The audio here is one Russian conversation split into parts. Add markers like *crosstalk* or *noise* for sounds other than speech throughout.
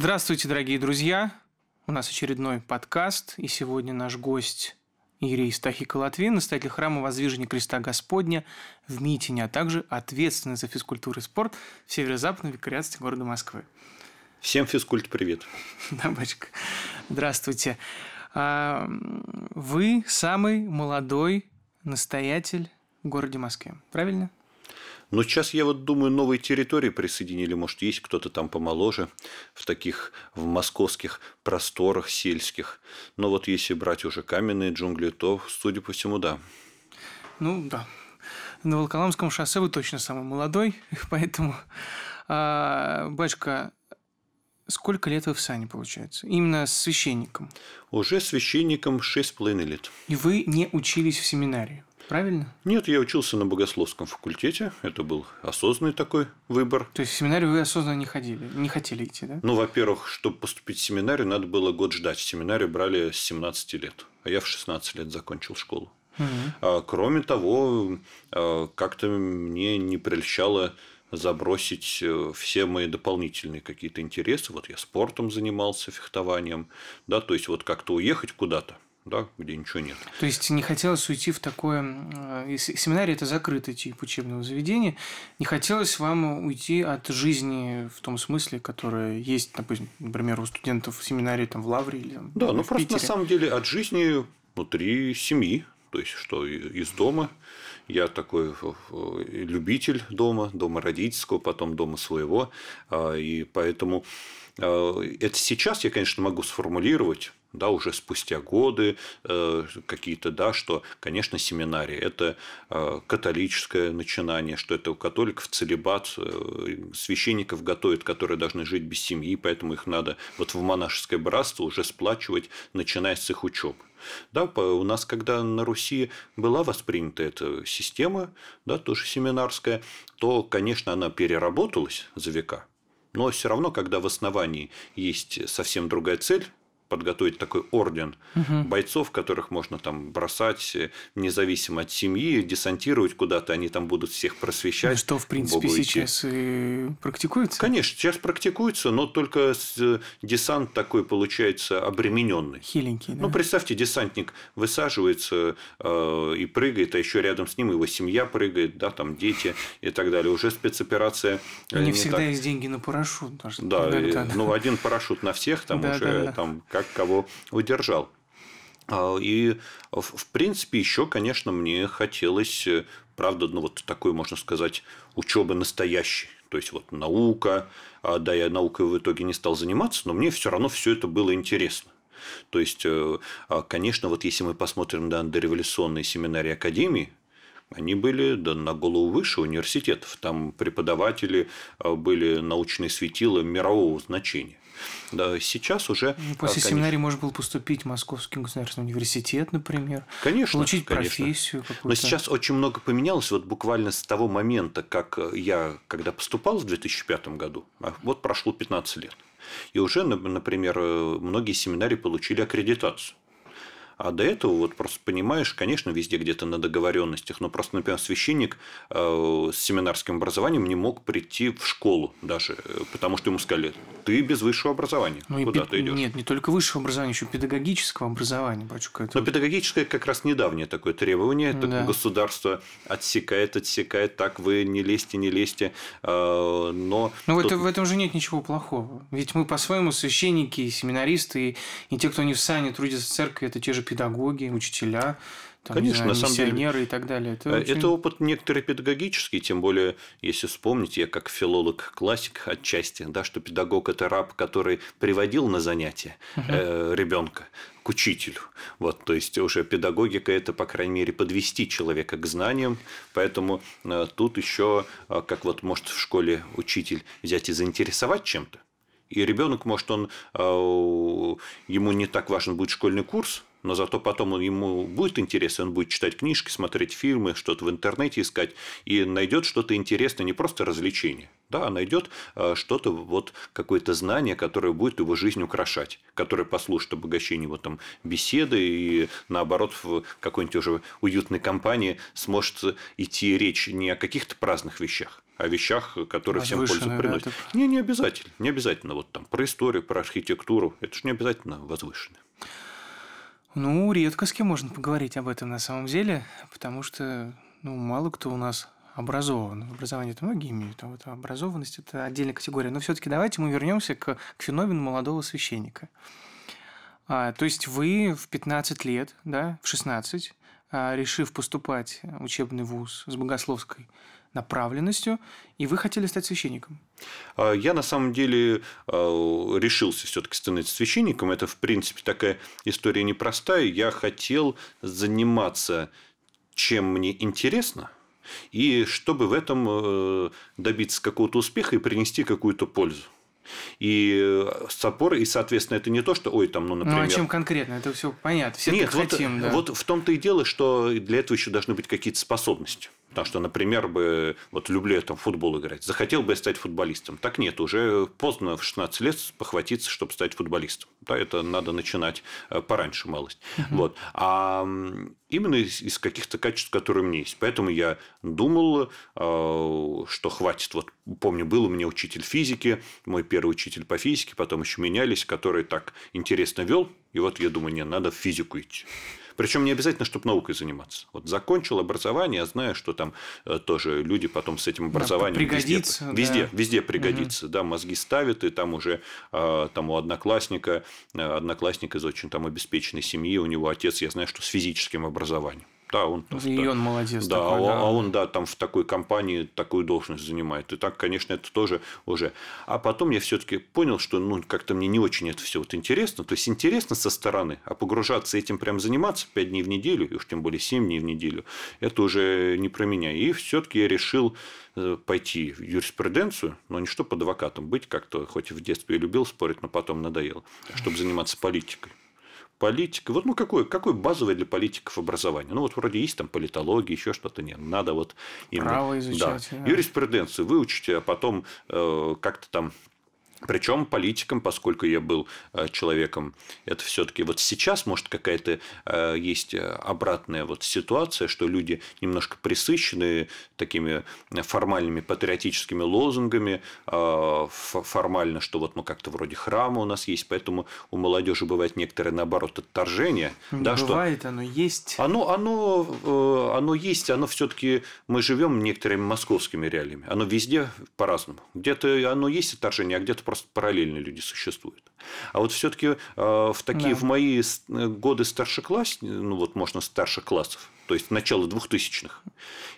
Здравствуйте, дорогие друзья! У нас очередной подкаст, и сегодня наш гость Ирий Стахика Латвин, настоятель храма Воздвижения Креста Господня в Митине, а также ответственный за физкультуру и спорт в северо-западном викариатстве города Москвы. Всем физкульт привет. *laughs* Да, батюшка. Здравствуйте. А, вы самый молодой настоятель в городе Москве, правильно? Но сейчас я вот думаю, новые территории присоединили. Может, есть кто-то там помоложе в таких в московских просторах сельских. Но вот если брать уже каменные джунгли, то, судя по всему, да. Ну, да. На Волоколамском шоссе вы точно самый молодой, *laughs* поэтому, а, батюшка, сколько лет вы в сане, получается? Именно священником? Уже священником 6,5 лет. И вы не учились в семинарии? Правильно? Нет, я учился на богословском факультете. Это был осознанный такой выбор. То есть в семинарию вы осознанно не ходили, не хотели идти, да? Ну, во-первых, чтобы поступить в семинарию, надо было год ждать. Семинарию брали с 17 лет, а я в 16 лет закончил школу. Угу. Кроме того, а, как-то мне не прельщало забросить э, все мои дополнительные какие-то интересы. Вот я спортом занимался, фехтованием, да, то есть вот как-то уехать куда-то – да, где ничего нет. То есть не хотелось уйти в такое... Э, семинарий – это закрытый тип учебного заведения. Не хотелось вам уйти от жизни в том смысле, которая есть, допустим, например, у студентов в семинарии там, в Лавре или там, Да, ну просто Питере. на самом деле от жизни внутри семьи, то есть что из дома. Я такой э, любитель дома, дома родительского, потом дома своего. А, и поэтому э, это сейчас я, конечно, могу сформулировать, да, уже спустя годы э, какие-то, да, что, конечно, семинария – это э, католическое начинание, что это у католиков целебат, э, священников готовят, которые должны жить без семьи, поэтому их надо вот в монашеское братство уже сплачивать, начиная с их учебы. Да, у нас, когда на Руси была воспринята эта система, да, тоже семинарская, то, конечно, она переработалась за века. Но все равно, когда в основании есть совсем другая цель, подготовить такой орден угу. бойцов, которых можно там бросать э, независимо от семьи, десантировать куда-то, они там будут всех просвещать. Ну, что, в принципе, сейчас и практикуется? Конечно, сейчас практикуется, но только э, десант такой получается обремененный. Хиленький, да? Ну, представьте, десантник высаживается э, и прыгает, а еще рядом с ним его семья прыгает, да, там дети и так далее. Уже спецоперация. Не, не всегда так... есть деньги на парашют. Даже да, и, ну, один парашют на всех, там уже там как кого удержал. А, и, в принципе, еще, конечно, мне хотелось, э, правда, ну, вот такой, можно сказать, учебы настоящей. То есть, вот наука, а, да, я наукой в итоге не стал заниматься, но мне все равно все это было интересно. То есть, э, а, конечно, вот если мы посмотрим на дореволюционные семинарии академии, они были да, на голову выше университетов. Там преподаватели были научные светила мирового значения. Да, сейчас уже... Ну, после конечно... семинарии можно было поступить в Московский государственный университет, например. Конечно. Получить конечно. профессию какую-то. Но сейчас очень много поменялось. Вот буквально с того момента, как я, когда поступал в 2005 году, а вот прошло 15 лет. И уже, например, многие семинарии получили аккредитацию. А до этого, вот просто понимаешь, конечно, везде где-то на договоренностях, но просто, например, священник э, с семинарским образованием не мог прийти в школу даже, потому что ему сказали, ты без высшего образования, ну, куда ты идешь? Нет, не только высшего образования, еще педагогического образования, батюшка. Это... Но педагогическое как раз недавнее такое требование, это да. государство отсекает, отсекает, так вы не лезьте, не лезьте, э, но... Но тут... в, этом, в этом же нет ничего плохого, ведь мы по-своему священники, семинаристы, и, и те, кто не в сане трудятся в церкви, это те же педагоги, учителя, там, Конечно, знаю, на самом деле, и так далее. Это, э, очень... это опыт некоторый педагогический, тем более, если вспомнить, я как филолог-классик отчасти, да, что педагог – это раб, который приводил на занятия угу. э, ребенка к учителю. Вот, то есть уже педагогика это, по крайней мере, подвести человека к знаниям. Поэтому э, тут еще, э, как вот может в школе учитель взять и заинтересовать чем-то. И ребенок, может, он ему не так важен будет школьный курс, но зато потом он, ему будет интересно, он будет читать книжки, смотреть фильмы, что-то в интернете искать, и найдет что-то интересное, не просто развлечение, да, а найдет э, что-то, вот какое-то знание, которое будет его жизнь украшать, которое послужит обогащению его там беседы, и наоборот в какой-нибудь уже уютной компании сможет идти речь не о каких-то праздных вещах, о вещах, которые всем пользу приносят. Да, так... Не, не обязательно. Не обязательно вот там про историю, про архитектуру. Это же не обязательно возвышенное. Ну, редко с кем можно поговорить об этом на самом деле, потому что ну, мало кто у нас образован. Образование это многие имеют, а вот образованность это отдельная категория. Но все-таки давайте мы вернемся к, к феномену молодого священника. А, то есть вы в 15 лет, да, в 16, а, решив поступать в учебный вуз с богословской направленностью, и вы хотели стать священником? А, я на самом деле а, решился все-таки становиться священником. Это, в принципе, такая история непростая. Я хотел заниматься чем мне интересно, и чтобы в этом э, добиться какого-то успеха и принести какую-то пользу. И э, собор, и, соответственно, это не то, что, ой, там, ну, например... Ну, а чем конкретно? Это все понятно. Все Нет, вот, хотим, да. вот в том-то и дело, что для этого еще должны быть какие-то способности. Потому что, например, бы, вот люблю я там футбол играть, захотел бы я стать футболистом. Так нет, уже поздно в 16 лет похватиться, чтобы стать футболистом. Да, это надо начинать э, пораньше малость. Uh-huh. Вот. А именно из, из каких-то качеств, которые у меня есть. Поэтому я думал, э, что хватит. Вот помню, был у меня учитель физики, мой первый учитель по физике, потом еще менялись, который так интересно вел. И вот я думаю, не, надо в физику идти. Причем не обязательно, чтобы наукой заниматься. Вот закончил образование, я знаю, что там э, тоже люди потом с этим образованием да, пригодится, везде, да. везде, везде пригодится. Угу. Да, мозги ставят, и там уже э, там у одноклассника, э, одноклассник из очень там обеспеченной семьи, у него отец, я знаю, что с физическим образованием. Да, он, и да, он молодец. Да, такой, да, а он, да, там в такой компании такую должность занимает. И так, конечно, это тоже уже. А потом я все-таки понял, что ну, как-то мне не очень это все вот интересно. То есть интересно со стороны, а погружаться этим прям заниматься 5 дней в неделю, и уж тем более 7 дней в неделю, это уже не про меня. И все-таки я решил э, пойти в юриспруденцию, но не чтобы адвокатом быть, как-то хоть в детстве и любил спорить, но потом надоело, а чтобы заниматься политикой политика. Вот ну какое, какое базовое для политиков образование? Ну вот вроде есть там политология, еще что-то нет. Надо вот именно, Право изучать. Да, да. Юриспруденцию выучить, а потом э, как-то там причем политиком, поскольку я был э, человеком, это все-таки вот сейчас, может, какая-то э, есть обратная вот ситуация, что люди немножко присыщены такими формальными патриотическими лозунгами, э, формально, что вот мы как-то вроде храма у нас есть, поэтому у молодежи бывает некоторое, наоборот, отторжение. Не да, бывает, что оно есть. Оно, оно, оно есть, оно все-таки мы живем некоторыми московскими реалиями. Оно везде по-разному. Где-то оно есть отторжение, а где-то просто параллельно люди существуют. А вот все-таки э, в такие да. в мои э, годы старшекласс, ну вот можно старших классов, то есть начало 2000-х.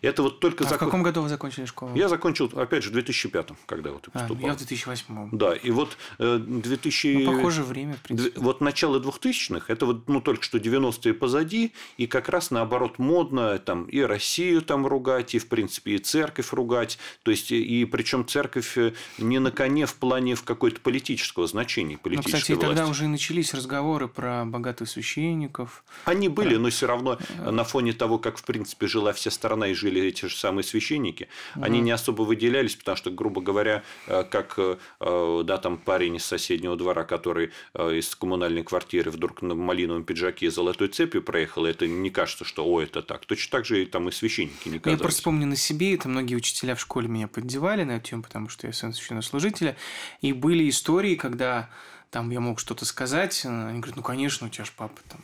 Это вот только... А закон... в каком году вы закончили школу? Я закончил, опять же, в 2005, когда вот поступал. А, я в 2008. Да, и вот 2000... Э, ну, похоже время, в принципе. Вот начало 2000-х, это вот, ну, только что 90-е позади, и как раз наоборот модно там и Россию там ругать, и, в принципе, и церковь ругать. То есть, и причем церковь э, не на коне в плане в какой-то политического значения, политической ну, кстати, власти. тогда уже начались разговоры про богатых священников. Они были, про... но все равно на фоне того, как, в принципе, жила вся страна и жили эти же самые священники, угу. они не особо выделялись, потому что, грубо говоря, э, как э, да, там парень из соседнего двора, который э, из коммунальной квартиры вдруг на малиновом пиджаке и золотой цепью проехал, это не кажется, что о, это так. Точно так же и там и священники не казались. Я просто помню на себе, это многие учителя в школе меня поддевали на эту тему, потому что я сын священнослужителя, и были истории, когда там я мог что-то сказать, они говорят, ну, конечно, у тебя же папа там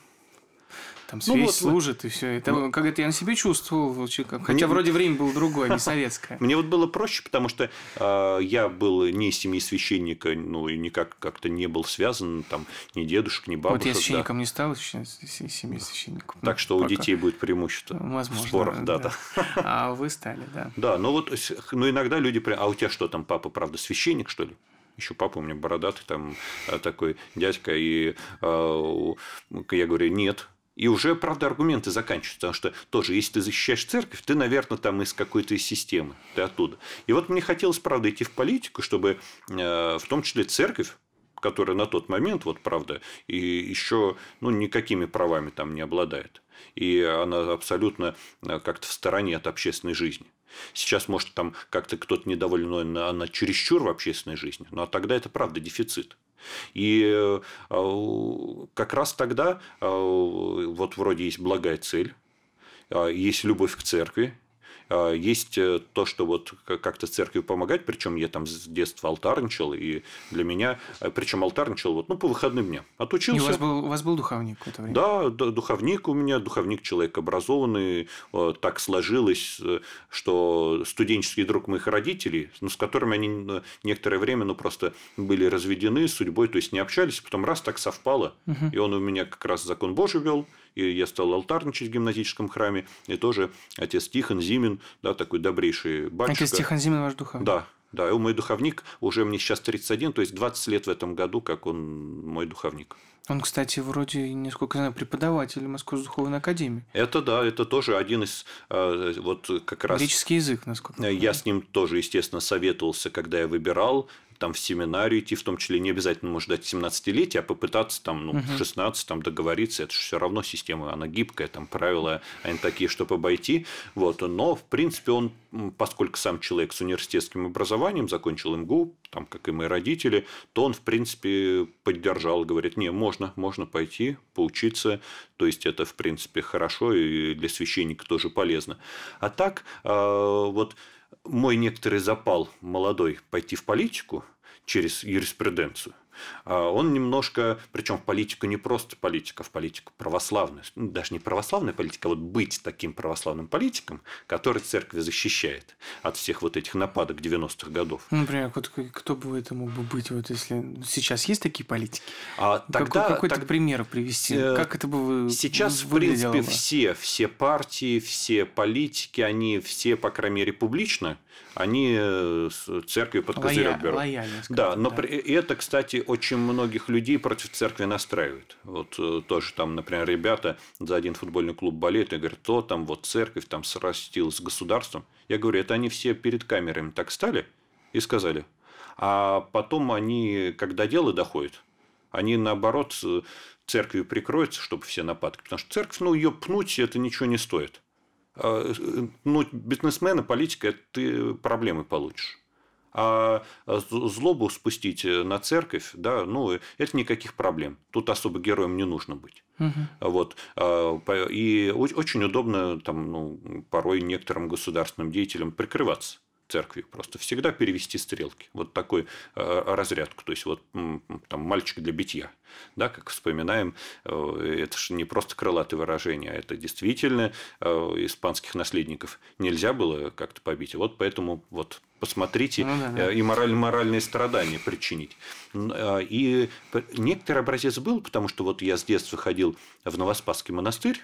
там связь ну, вот, служит, и все. Это ну, как это я на себе чувствовал, хотя мне, вроде время было другое, не советское. Мне вот было проще, потому что э, я был не из семьи священника, ну и никак как-то не был связан, там, ни дедушек, ни бабушек. Вот я священником да. не стал, из семьи священников. Так ну, что пока. у детей будет преимущество Возможно, в спорах. Да, да. да. А вы стали, да. *laughs* Да, ну вот, ну иногда люди, а у тебя что там, папа, правда, священник, что ли? еще папа у меня бородатый там э, такой дядька, и э, я говорю, нет, и уже, правда, аргументы заканчиваются, потому что тоже, если ты защищаешь церковь, ты, наверное, там из какой-то системы, ты оттуда. И вот мне хотелось, правда, идти в политику, чтобы э, в том числе церковь которая на тот момент, вот правда, и еще ну, никакими правами там не обладает. И она абсолютно э, как-то в стороне от общественной жизни. Сейчас, может, там как-то кто-то недоволен, но она, она чересчур в общественной жизни, но тогда это правда дефицит. И э, как раз тогда э, вот вроде есть благая цель, есть любовь к церкви, есть э, то, что вот как-то церкви помогать, причем я там с детства алтарничал, и для меня, э, причем алтарничал вот, ну, по выходным дням. Отучился. И у вас был, у вас был духовник в это время? Да, духовник у меня, духовник человек образованный. Так сложилось, э, что студенческий друг моих родителей, ну, с которыми они некоторое время ну, просто были разведены судьбой, то есть не общались, потом раз так совпало, угу. и он у меня как раз закон Божий вел, и я стал алтарничать в гимназическом храме, и тоже отец Тихон Зимин, да, такой добрейший батюшка. Отец Тихон Зимин ваш духовник? Да, да, и мой духовник уже мне сейчас 31, то есть 20 лет в этом году, как он мой духовник. Он, кстати, вроде, насколько я знаю, преподаватель Московской духовной академии. Это да, это тоже один из э, вот как раз. Греческий язык, насколько. Я, я с ним тоже, естественно, советовался, когда я выбирал там в семинарию идти, в том числе не обязательно может дать 17-летие, а попытаться там, ну, угу. в 16 там договориться, это же все равно система, она гибкая, там правила, они такие, чтобы обойти, вот, но, в принципе, он, поскольку сам человек с университетским образованием, закончил МГУ, там, как и мои родители, то он, в принципе, поддержал, говорит, не, можно, можно пойти, поучиться, то есть, это, в принципе, хорошо и для священника тоже полезно. А так, а, вот, мой некоторый запал молодой пойти в политику через юриспруденцию – он немножко, причем в политику не просто политика, в политику православную, ну, даже не православная политика, а вот быть таким православным политиком, который церковь защищает от всех вот этих нападок 90-х годов. Ну, например, вот кто бы это мог бы быть, вот если сейчас есть такие политики? А тогда, какой, какой-то так, пример привести? Э, как это бы Сейчас, в принципе, все, все партии, все политики, они все, по крайней мере, публично, они э, с церковью под козырек берут. Лояльно, да, но да. это, кстати, очень многих людей против церкви настраивает. Вот э, тоже там, например, ребята за один футбольный клуб болеют и говорят, то там вот церковь там срастилась с государством. Я говорю, это они все перед камерами так стали и сказали. А потом они, когда дело доходит, они наоборот церковью прикроются, чтобы все нападки. Потому что церковь, ну, ее пнуть, это ничего не стоит. А, ну, бизнесмена, политика, ты проблемы получишь. А злобу спустить на церковь, да, ну, это никаких проблем. Тут особо героем не нужно быть. Угу. Вот. А, и очень удобно там, ну, порой некоторым государственным деятелям прикрываться церкви просто всегда перевести стрелки. Вот такой э, разрядку. То есть, вот там мальчик для битья. Да, как вспоминаем, э, это же не просто крылатое выражение, а это действительно э, испанских наследников нельзя было как-то побить. Вот поэтому вот посмотрите ну, да, да. и мораль, моральные страдания причинить. И некоторый образец был, потому что вот я с детства ходил в Новоспасский монастырь,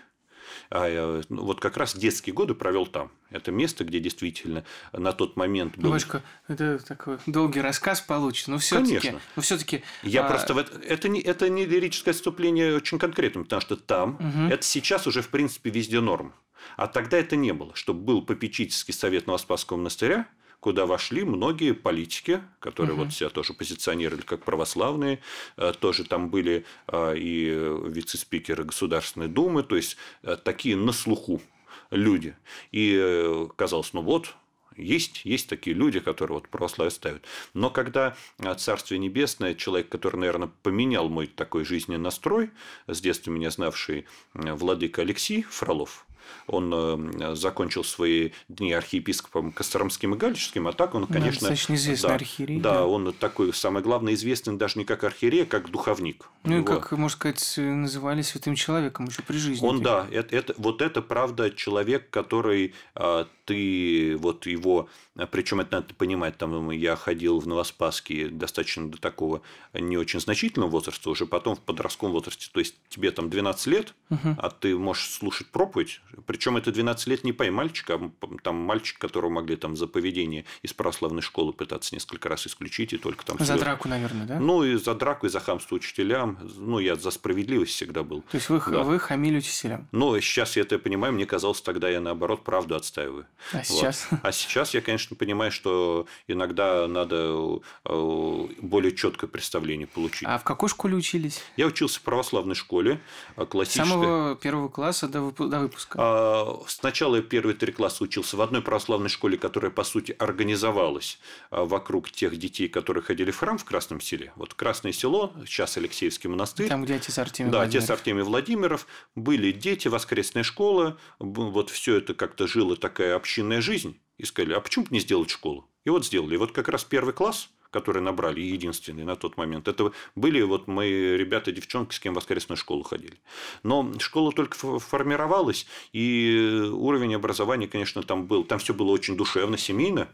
вот как раз детские годы провел там. Это место, где действительно на тот момент был... Бабушка, это такой долгий рассказ получится, но все-таки... Конечно. Но все-таки Я а... просто... Это не, это не лирическое отступление очень конкретно, потому что там, угу. это сейчас уже, в принципе, везде норм. А тогда это не было, чтобы был попечительский совет Новоспасского монастыря, куда вошли многие политики, которые угу. вот себя тоже позиционировали как православные, э, тоже там были э, и вице-спикеры Государственной Думы, то есть э, такие на слуху люди. И казалось, ну вот, есть, есть такие люди, которые вот православие ставят. Но когда Царствие Небесное, человек, который, наверное, поменял мой такой жизненный настрой, с детства меня знавший владыка Алексей Фролов, он э, закончил свои дни архиепископом Костромским и Галическим, а так он, конечно... Да, достаточно известный да, архиерей. Да, да, он такой, самое главное, известный даже не как архиерей, а как духовник. Ну, и как, можно сказать, называли святым человеком еще при жизни. Он, да, это, это, вот это, правда, человек, который а, ты вот его... Причем это надо понимать, там я ходил в Новоспасский достаточно до такого не очень значительного возраста, уже потом в подростковом возрасте, то есть тебе там 12 лет, угу. а ты можешь слушать проповедь Причем это 12 лет не пой мальчик, а там мальчик, которого могли там за поведение из православной школы пытаться несколько раз исключить, и только там... За слез... драку, наверное, да? Ну, и за драку, и за хамство учителям. Ну, я за справедливость всегда был. То есть, вы, да. вы хамили учителям? Ну, сейчас я это понимаю, мне казалось, тогда я, наоборот, правду отстаиваю. А вот. сейчас? А сейчас я, конечно, понимаю, что иногда надо э, более четкое представление получить. А в какой школе учились? Я учился в православной школе, э, классической. С самого первого класса до, выпуска? А, сначала я первые три класса учился в одной православной школе, которая, по сути, организовалась а, вокруг тех детей, которые ходили в храм в Красном селе. Вот Красное село, сейчас Алексеевский монастырь. Там, где отец Артемий Да, Владимиров. отец Артемий Владимиров. Были дети, воскресная школа. Вот все это как-то жило такая общинная жизнь. И сказали, а почему бы не сделать школу? И вот сделали. И вот как раз первый класс – которые набрали, единственные на тот момент, это были вот мои ребята, девчонки, с кем в воскресную школу ходили. Но школа только формировалась, и уровень образования, конечно, там был. Там все было очень душевно, семейно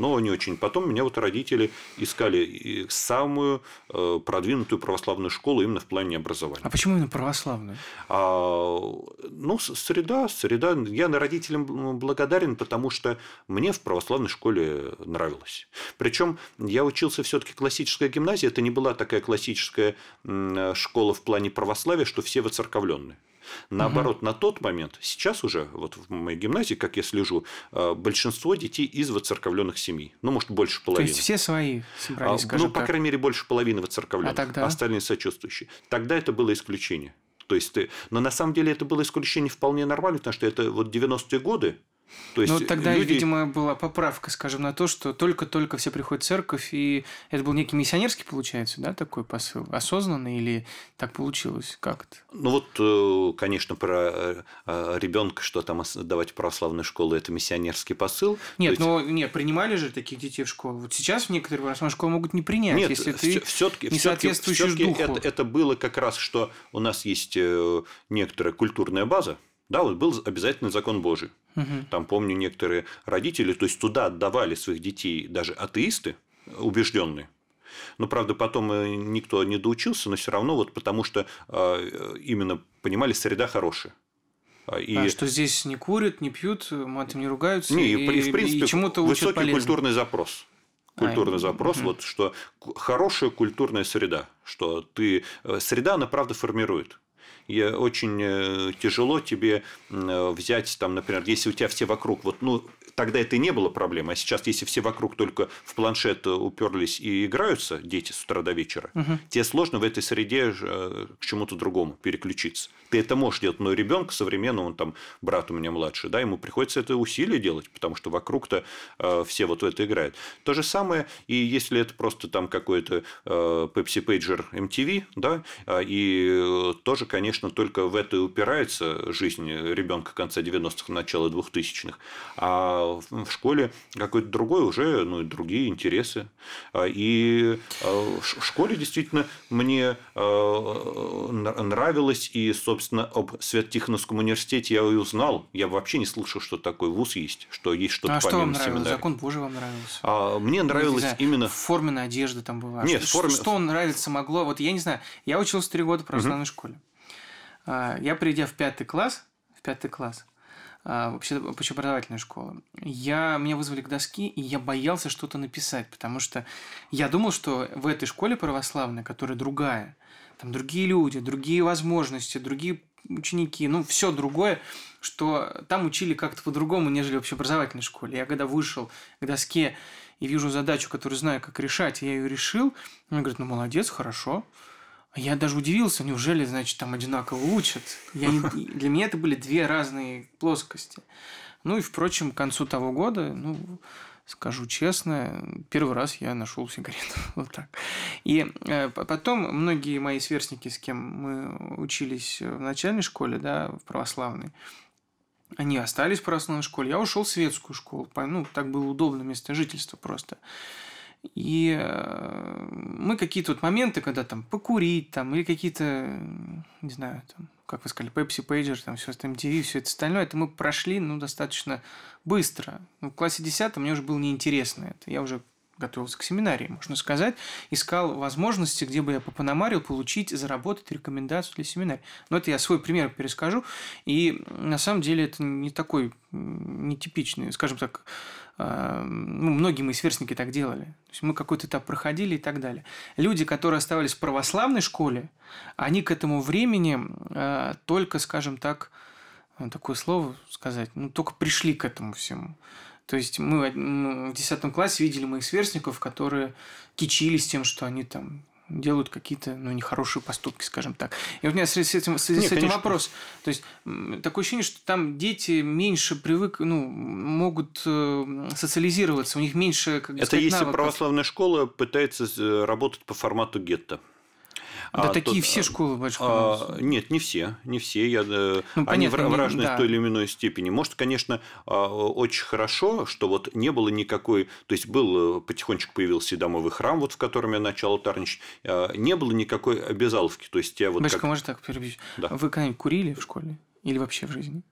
но не очень. Потом меня вот родители искали самую э, продвинутую православную школу именно в плане образования. А почему именно православную? А, ну, среда, среда. Я на родителям благодарен, потому что мне в православной школе нравилось. Причем я учился все-таки классическая гимназия. Это не была такая классическая школа в плане православия, что все воцерковленные. Наоборот, угу. на тот момент, сейчас уже, вот в моей гимназии, как я слежу, э, большинство детей из воцерковленных семей. Ну, может, больше половины. То есть все свои собрались, а, Ну, по крайней мере, больше половины воцерковленных. А тогда? Остальные сочувствующие. Тогда это было исключение. То есть, но на самом деле это было исключение вполне нормально, потому что это вот 90-е годы, то есть ну, тогда, люди... видимо, была поправка, скажем, на то, что только-только все приходят в церковь, и это был некий миссионерский, получается, да, такой посыл? Осознанный или так получилось? Как это? Ну, вот, э, конечно, про э, э, ребенка, что там давать в православную школу, это миссионерский посыл. Нет, есть... но нет, принимали же таких детей в школу. Вот сейчас в некоторые православные школы могут не принять, нет, если ты все-таки, не соответствуешь духу. Это, это было как раз, что у нас есть некоторая культурная база, да, вот был обязательный закон Божий. Угу. Там, помню, некоторые родители, то есть туда отдавали своих детей даже атеисты, убежденные. Но, правда, потом э, никто не доучился, но все равно вот потому что а, именно понимали, среда хорошая. А, и... А, что здесь не курят, не пьют, матом не ругаются. Не, и, и в принципе, и чему-то высокий полезно. культурный запрос культурный а, запрос, угу. вот что хорошая культурная среда, что ты э, среда, она правда формирует очень э, тяжело тебе э, взять, там, например, если у тебя все вокруг, вот, ну, тогда это и не было проблемой, а сейчас, если все вокруг только в планшет уперлись и играются, дети с утра до вечера, угу. тебе сложно в этой среде э, к чему-то другому переключиться. Ты это можешь делать, но ребенка современного, он там, брат у меня младший, да, ему приходится это усилие делать, потому что вокруг-то э, все вот в это играют. То же самое, и если это просто там какой-то э, Pepsi Pager MTV, да, и тоже, конечно, только в это упирается жизнь ребенка конца 90-х, начала 2000-х. А в школе какой-то другой уже, ну, другие интересы. А, и э, в школе действительно мне нравилось, и, собственно, об Свято-Тихоновском университете я и узнал. Я вообще не слышал, что такой вуз есть, что есть что-то а помимо что вам нравилось? Семинария. Закон Божий вам нравился? А, мне нравилось знаю, именно... Форменная одежда там была. Нет, что, форме... что нравится могло? Вот я не знаю, я учился три года в православной угу. школе. А, я, придя в пятый класс, в пятый класс, а, вообще общеобразовательная школа. Я, меня вызвали к доске, и я боялся что-то написать, потому что я думал, что в этой школе православной, которая другая, там другие люди, другие возможности, другие ученики, ну, все другое, что там учили как-то по-другому, нежели в общеобразовательной школе. Я когда вышел к доске и вижу задачу, которую знаю, как решать, я ее решил, он говорит, ну, молодец, хорошо. Я даже удивился, неужели, значит, там одинаково учат? Я не... Для меня это были две разные плоскости. Ну и, впрочем, к концу того года, ну, скажу честно, первый раз я нашел сигарету. *laughs* вот так. И э, потом многие мои сверстники, с кем мы учились в начальной школе, да, в православной, они остались в православной школе. Я ушел в светскую школу. Ну, так было удобно место жительства просто. И э, мы какие-то вот моменты, когда там покурить, там, или какие-то, не знаю, там, как вы сказали, Pepsi Pager, там, все это MTV, все это остальное, это мы прошли, ну, достаточно быстро. Ну, в классе 10 мне уже было неинтересно это. Я уже готовился к семинарии, можно сказать, искал возможности, где бы я попономарил, получить, заработать рекомендацию для семинария. Но это я свой пример перескажу. И на самом деле это не такой нетипичный, скажем так, ну, многие мои сверстники так делали. То есть мы какой-то этап проходили и так далее. Люди, которые оставались в православной школе, они к этому времени э, только, скажем так, такое слово сказать, ну, только пришли к этому всему. То есть мы в 10 классе видели моих сверстников, которые кичились тем, что они там делают какие-то ну, нехорошие поступки, скажем так. И вот у меня с этим, с, Нет, с этим вопрос. То есть такое ощущение, что там дети меньше привык, ну, могут э, социализироваться, у них меньше, как Это сказать, если навыков. православная школа пытается э, работать по формату гетто. Да а, такие то, все школы большие. А, нет, не все, не все. Я, э, ну, они понятно, в, в разной да. той или иной степени. Может, конечно, а, очень хорошо, что вот не было никакой, то есть был э, потихонечку появился Седамовый храм, вот в котором я начал алтарничать, а, не было никакой обязаловки. То есть я вот. Башка, как... может так перебить? Да. Вы когда-нибудь курили в школе или вообще в жизни?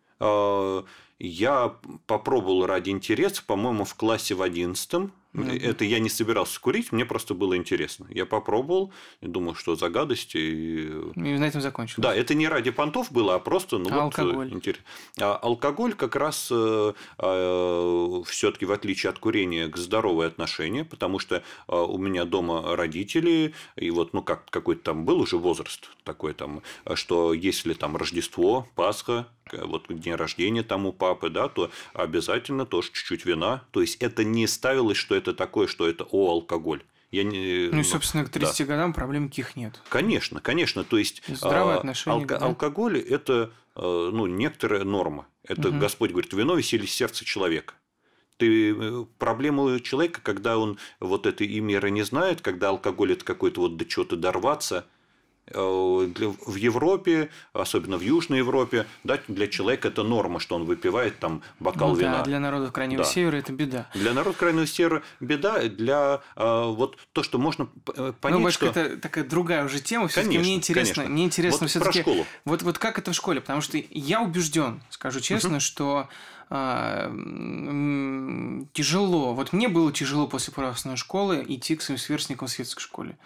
Я попробовал ради интереса, по-моему, в классе в одиннадцатом Mm-hmm. Это я не собирался курить, мне просто было интересно. Я попробовал, и думал, что за гадость. И... и на этом закончилось. Да, это не ради понтов было, а просто ну, а вот, э, алкоголь. Интерес. А алкоголь как раз э, э, все-таки в отличие от курения к здоровое отношение, потому что э, у меня дома родители, и вот ну как какой-то там был уже возраст такой там, что если там Рождество, Пасха, вот день рождения там у папы, да, то обязательно тоже чуть-чуть вина. То есть это не ставилось, что это такое, что это о алкоголь. Я не, ну и, собственно, к 30 да. годам проблем никаких нет. Конечно, конечно. То есть, Здравое а, отношение алко- да? алкоголь – это а, ну, некоторая норма. Это угу. Господь говорит, вино веселье сердца человека. Ты э, проблему человека, когда он вот этой и меры не знает, когда алкоголь это какой-то вот до чего-то дорваться – Э, в Европе, особенно в Южной Европе, да, для человека это норма, что он выпивает там бокал ну, вина. Да, для народов Крайнего да. Севера это беда. Для народов Крайнего Севера беда, для э, вот то, что можно э, понять, ну, что... это такая другая уже тема, все таки мне интересно, конечно. мне интересно вот все-таки... школу. Вот, вот как это в школе, потому что я убежден, скажу честно, угу. что а, тяжело. Вот мне было тяжело после православной школы идти к своим сверстникам в светской школе.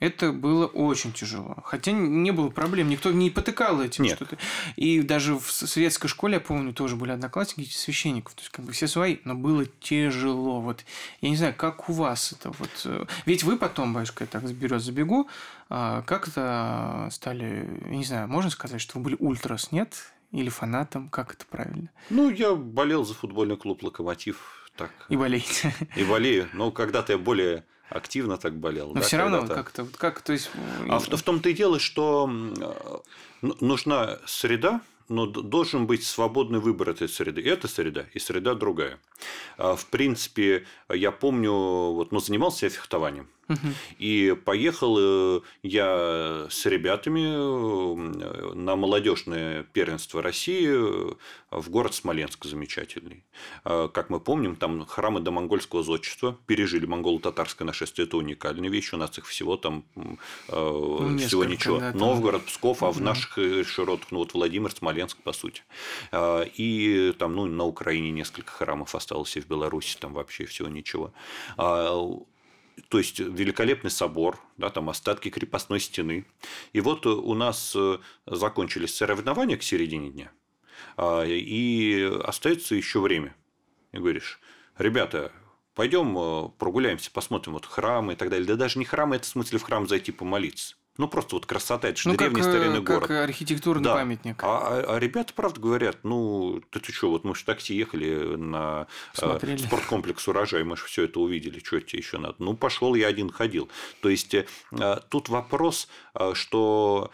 Это было очень тяжело. Хотя не было проблем, никто не потыкал этим что-то. И даже в светской школе, я помню, тоже были одноклассники священников. То есть, как бы все свои, но было тяжело. Вот я не знаю, как у вас это вот. Э, ведь вы потом, батюшка, я так заберет забегу, а, как-то стали, я не знаю, можно сказать, что вы были ультрас, нет? Или фанатом? Как это правильно? Ну, я болел за футбольный клуб «Локомотив». Так. И болеете. И болею. Но когда-то я более активно так болел. Но да, все равно как-то, как, то есть... А в, в том-то и дело, что нужна среда, но должен быть свободный выбор этой среды. И эта среда, и среда другая. А, в принципе, я помню, вот, ну, занимался я фехтованием. И поехал э, я с ребятами э, на молодежное первенство России э, в город Смоленск замечательный. А, как мы помним, там храмы до монгольского зодчества пережили монголо-татарское нашествие. Это уникальная вещь. У нас их всего там ну, всего ничего. Да, Новгород, Псков, а в наших широтах, ну вот Владимир, Смоленск, по сути. И там, ну, на Украине несколько храмов осталось, и в Беларуси там вообще всего ничего то есть великолепный собор, да, там остатки крепостной стены. И вот у нас э, закончились соревнования к середине дня, а, и остается еще время. И говоришь, ребята, пойдем э, прогуляемся, посмотрим вот храмы и так далее. Да даже не храмы, это в смысле в храм зайти помолиться. Ну, просто вот красота, это же ну, древний как, старинный как город. архитектурный да. памятник. А, а, а ребята, правда, говорят, ну, ты, ты что, вот мы же в такси ехали на э, спорткомплекс «Урожай», мы же все это увидели, что тебе еще надо? Ну, пошел я один ходил. То есть, э, тут вопрос, э, что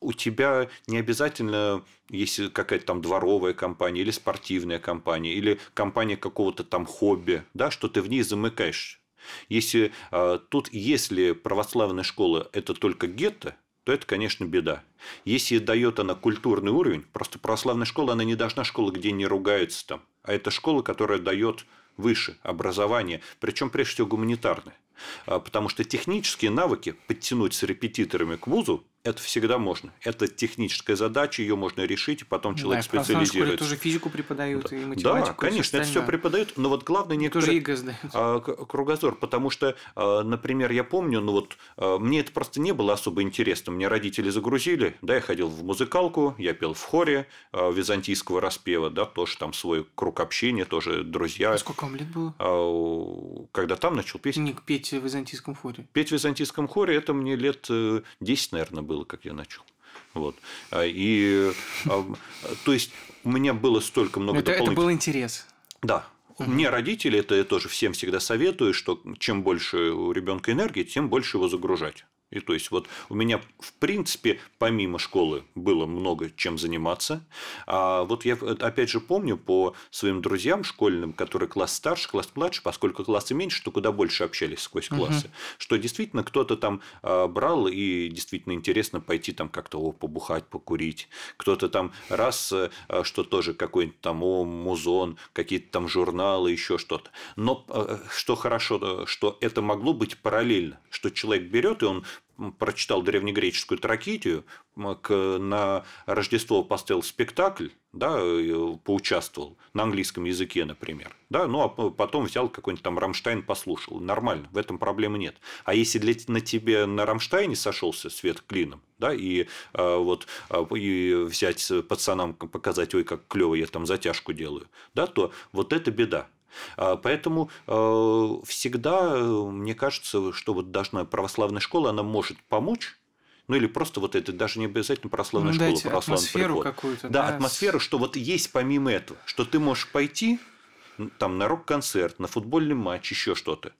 у тебя не обязательно, если какая-то там дворовая компания или спортивная компания, или компания какого-то там хобби, да, что ты в ней замыкаешь если а, тут, если православная школа – это только гетто, то это, конечно, беда. Если дает она культурный уровень, просто православная школа, она не должна школа, где не ругаются там, а это школа, которая дает выше образование, причем прежде всего гуманитарное. А, потому что технические навыки подтянуть с репетиторами к вузу это всегда можно. Это техническая задача, ее можно решить, и потом человек да, специализируется. тоже физику преподают да. и математику. Да, конечно, это все преподают, но вот главное некоторые тоже а, кругозор, потому что, а, например, я помню, ну вот а, мне это просто не было особо интересно. Мне родители загрузили, да, я ходил в музыкалку, я пел в хоре византийского распева, да, тоже там свой круг общения, тоже друзья. А сколько вам лет было? Когда там начал петь? Не петь в византийском хоре. Петь в византийском хоре это мне лет 10, э, наверное, было как я начал. Вот. А, и, а, то есть, у меня было столько много это, дополнительных... Это был интерес. Да, мне родители, это я тоже всем всегда советую, что чем больше у ребенка энергии, тем больше его загружать. И то есть вот у меня в принципе помимо школы было много чем заниматься. А вот я опять же помню по своим друзьям школьным, которые класс старше, класс младше, поскольку классы меньше, то куда больше общались сквозь классы, угу. что действительно кто-то там а, брал и действительно интересно пойти там как-то о, побухать, покурить, кто-то там раз а, что тоже какой-нибудь там о музон, какие-то там журналы, еще что-то. Но а, что хорошо, что это могло быть параллельно, что человек берет и он прочитал древнегреческую трагедию, на Рождество поставил спектакль, да, поучаствовал на английском языке, например, да, ну а потом взял какой-нибудь там Рамштайн, послушал, нормально, в этом проблемы нет. А если для, на тебе на Рамштайне сошелся свет клином, да, и а, вот а, и взять пацанам показать, ой, как клево я там затяжку делаю, да, то вот это беда. А, поэтому э, всегда, э, мне кажется, что вот должна православная школа, она может помочь ну или просто вот это даже не обязательно православная ну, школа, православный атмосферу какую-то. Да, да, атмосферу, что вот есть помимо этого, что ты можешь пойти там на рок-концерт, на футбольный матч, еще что-то.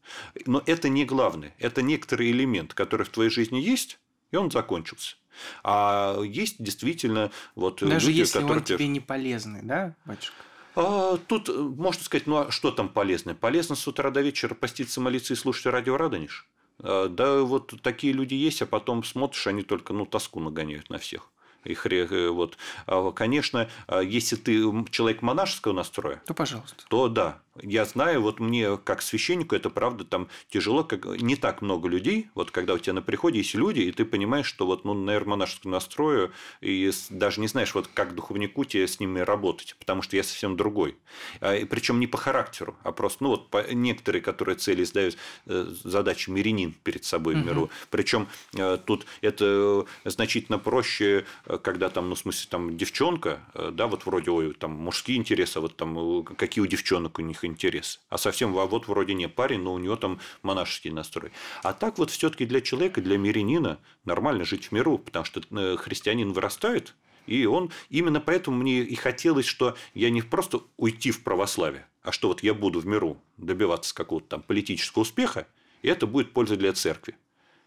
Но это не главное. Это некоторый элемент, который в твоей жизни есть, и он закончился. А есть действительно вот Даже люди, если которые... он тебе не полезный, да, батюшка? А, тут э, можно сказать, ну а что там полезное? Полезно с утра до вечера поститься, молиться и слушать радио Радонеж? А, да вот такие люди есть, а потом смотришь, они только ну, тоску нагоняют на всех. Их, э, вот. А, конечно, если ты человек монашеского настроя, то пожалуйста. То да, я знаю, вот мне как священнику это правда там тяжело, как не так много людей, вот когда у тебя на приходе есть люди, и ты понимаешь, что вот, ну, наверное, монашескому настрою, и даже не знаешь, вот как духовнику тебе с ними работать, потому что я совсем другой. А, и причем не по характеру, а просто, ну, вот по, некоторые, которые цели сдают э, задачи мирянин перед собой в миру. Угу. Причем э, тут это значительно проще, э, когда там, ну, в смысле, там девчонка, да, вот вроде, ой, там мужские интересы, а вот там какие у девчонок у них интерес. А совсем вот вроде не парень, но у него там монашеский настрой. А так вот все-таки для человека, для мирянина нормально жить в миру, потому что э, христианин вырастает, и он именно поэтому мне и хотелось, что я не просто уйти в православие, а что вот я буду в миру добиваться какого-то там политического успеха, и это будет польза для церкви.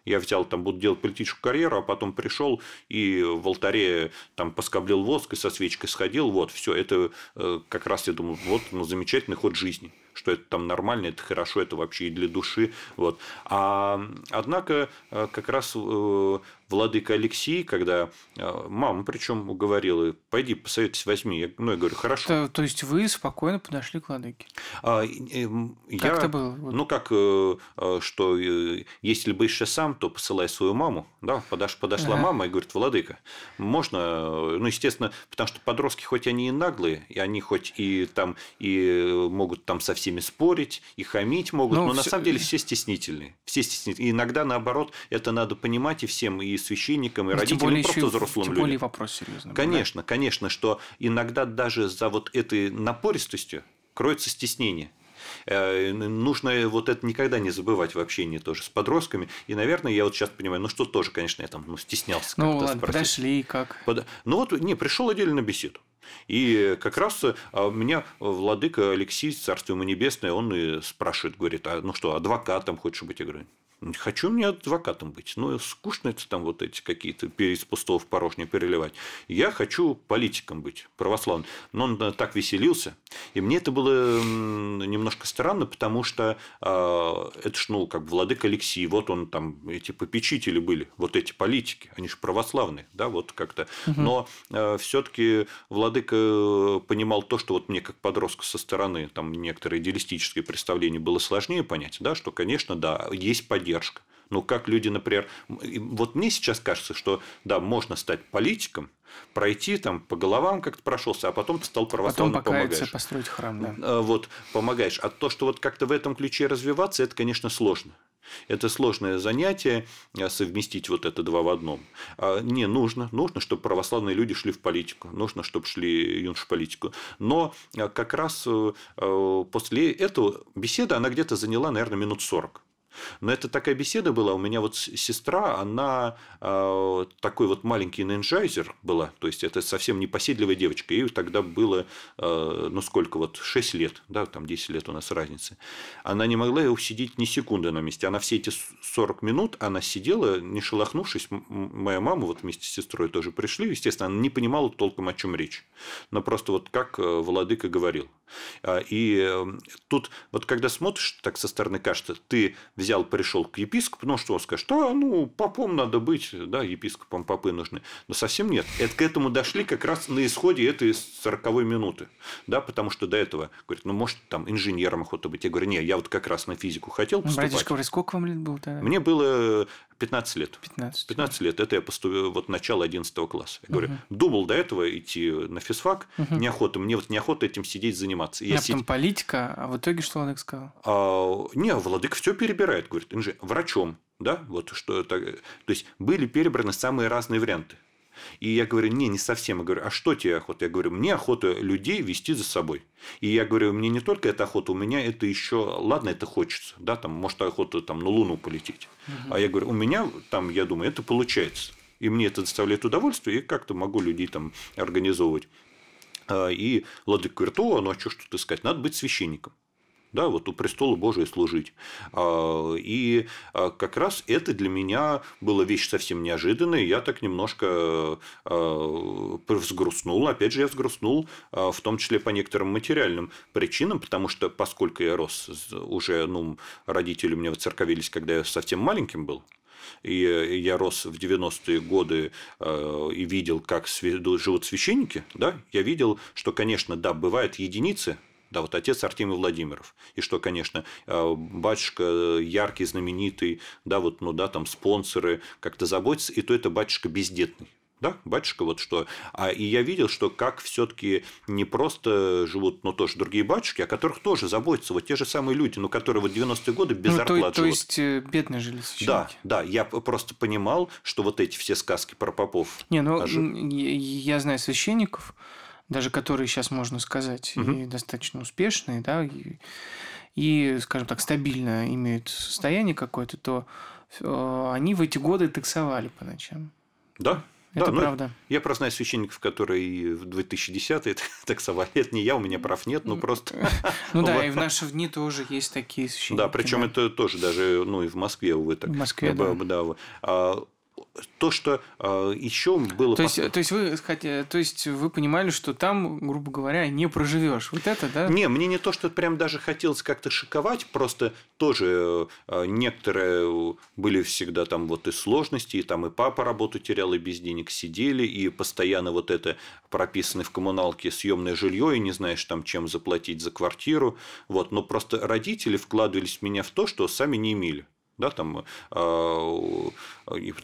Я взял, там, буду делать политическую карьеру, а потом пришел и в алтаре там поскоблил воск и со свечкой сходил. Вот, все, это э, как раз, я думаю, вот ну, замечательный ход жизни что это там нормально, это хорошо, это вообще и для души. Вот. А, однако, э, как раз э, владыка Алексей, когда э, мама причем уговорила, пойди посоветуйся, возьми. Я, ну, я говорю, хорошо. То, то есть вы спокойно подошли к владыке? А, э, я, как это было? Вот. Ну, как, что если бы еще сам, то посылай свою маму. Да, подош, подошла ага. мама и говорит, владыка, можно, ну, естественно, потому что подростки, хоть они и наглые, и они хоть и там и могут там со всеми спорить, и хамить могут, ну, но все... на самом деле все стеснительные. Все стеснительные. И иногда, наоборот, это надо понимать и всем, и священникам, и ну, родителям, более просто взрослым тем людям. более вопрос серьезный. Конечно, да? конечно, что иногда даже за вот этой напористостью кроется стеснение. Э, нужно вот это никогда не забывать в общении тоже с подростками. И, наверное, я вот сейчас понимаю, ну что тоже, конечно, я там ну, стеснялся. Ну ладно, спросить. подошли, как? Под... Ну вот, не, пришел отдельно на беседу. И как раз а, меня владыка Алексей, царство ему небесное, он и спрашивает, говорит, а ну что, адвокатом хочешь быть? Я говорю, Хочу мне адвокатом быть. Ну, скучно это там вот эти какие-то из пустого в порожнее переливать. Я хочу политиком быть, православным. Но он э, так веселился. И мне это было немножко странно, потому что э, это ж, ну, как владыка Алексей, вот он там, эти попечители были, вот эти политики, они же православные, да, вот как-то. Угу. Но э, все-таки владыка понимал то, что вот мне как подростку со стороны, там некоторые идеалистические представления было сложнее понять, да, что, конечно, да, есть поддержка поддержка. Ну, как люди, например, вот мне сейчас кажется, что да, можно стать политиком, пройти там по головам как-то прошелся, а потом ты стал православным потом помогаешь. построить храм, да. А, вот, помогаешь. А то, что вот как-то в этом ключе развиваться, это, конечно, сложно. Это сложное занятие а, совместить вот это два в одном. А, не нужно. Нужно, чтобы православные люди шли в политику. Нужно, чтобы шли юноши в политику. Но как раз э, после этого беседа, она где-то заняла, наверное, минут 40. Но это такая беседа была. У меня вот сестра, она э, такой вот маленький ненджайзер была. То есть, это совсем непоседливая девочка. Ей тогда было, э, ну, сколько вот, 6 лет, да, там 10 лет у нас разница. Она не могла усидеть ни секунды на месте. Она все эти 40 минут, она сидела, не шелохнувшись. Моя мама вот вместе с сестрой тоже пришли. Естественно, она не понимала толком, о чем речь. Но просто вот как э, владыка говорил. А, и эм, тут вот когда смотришь так со стороны кажется, ты взял, пришел к епископу, ну что он скажет, а ну попом надо быть, да, епископом попы нужны. Но совсем нет. Это к этому дошли как раз на исходе этой сороковой минуты, да, потому что до этого говорит, ну может там инженером охота быть. Я говорю, не, я вот как раз на физику хотел поступать. Братишка, сколько вам лет было тогда? Мне было 15 лет. 15. 15 лет. Это я поступил вот начало 11 класса. Я говорю, угу. думал до этого идти на физфак, угу. неохота. Мне вот неохота этим сидеть, заниматься. Я а сид... потом политика, а в итоге что Владык сказал? А, не, Владык все перебирает, говорит, инженер, врачом. Да, вот что это. То есть были перебраны самые разные варианты. И я говорю, не, не совсем. Я говорю, а что тебе охота? Я говорю, мне охота людей вести за собой. И я говорю, мне не только эта охота, у меня это еще, ладно, это хочется, да, там, может, охота там на Луну полететь. Угу. А я говорю, у меня там, я думаю, это получается. И мне это доставляет удовольствие, и как-то могу людей там организовывать. А, и Владыка говорит, о, ну а что ж тут искать? Надо быть священником да, вот у престола Божия служить. А, и а, как раз это для меня была вещь совсем неожиданная. Я так немножко а, взгрустнул. Опять же, я взгрустнул, в том числе по некоторым материальным причинам, потому что поскольку я рос уже, ну, родители у меня воцерковились, когда я совсем маленьким был, и я рос в 90-е годы и видел, как живут священники, да, я видел, что, конечно, да, бывают единицы, да, вот отец Артемий Владимиров. И что, конечно, э, батюшка яркий, знаменитый, да, вот, ну да, там спонсоры как-то заботятся, и то это батюшка бездетный. Да, батюшка, вот что. А и я видел, что как все-таки не просто живут, но тоже другие батюшки, о которых тоже заботятся. Вот те же самые люди, ну, которые вот 90-е годы без ну, зарплаты то, то есть э, бедные жили священники. Да, да. Я просто понимал, что вот эти все сказки про попов. Не, ну ожив... я знаю священников, даже которые сейчас можно сказать угу. и достаточно успешные, да, и, и, скажем так, стабильно имеют состояние какое-то, то э, они в эти годы таксовали по ночам. Да, это да, правда. Я просто знаю священников, которые в 2010-е *laughs* таксовали. Это не я, у меня прав нет, но просто... *laughs* Ну да, *laughs* и в наши дни тоже есть такие священники. Да, причем это тоже даже, ну и в Москве, увы, так. В Москве, да. То, что э, еще было. То есть, то есть вы хотя, то есть вы понимали, что там, грубо говоря, не проживешь. Вот это, да? Не, мне не то, что прям даже хотелось как-то шиковать, просто тоже э, некоторые были всегда там вот и сложности, и там и папа работу терял, и без денег сидели, и постоянно вот это прописано в коммуналке съемное жилье, и не знаешь там чем заплатить за квартиру. Вот, но просто родители вкладывались в меня в то, что сами не имели да, там, э,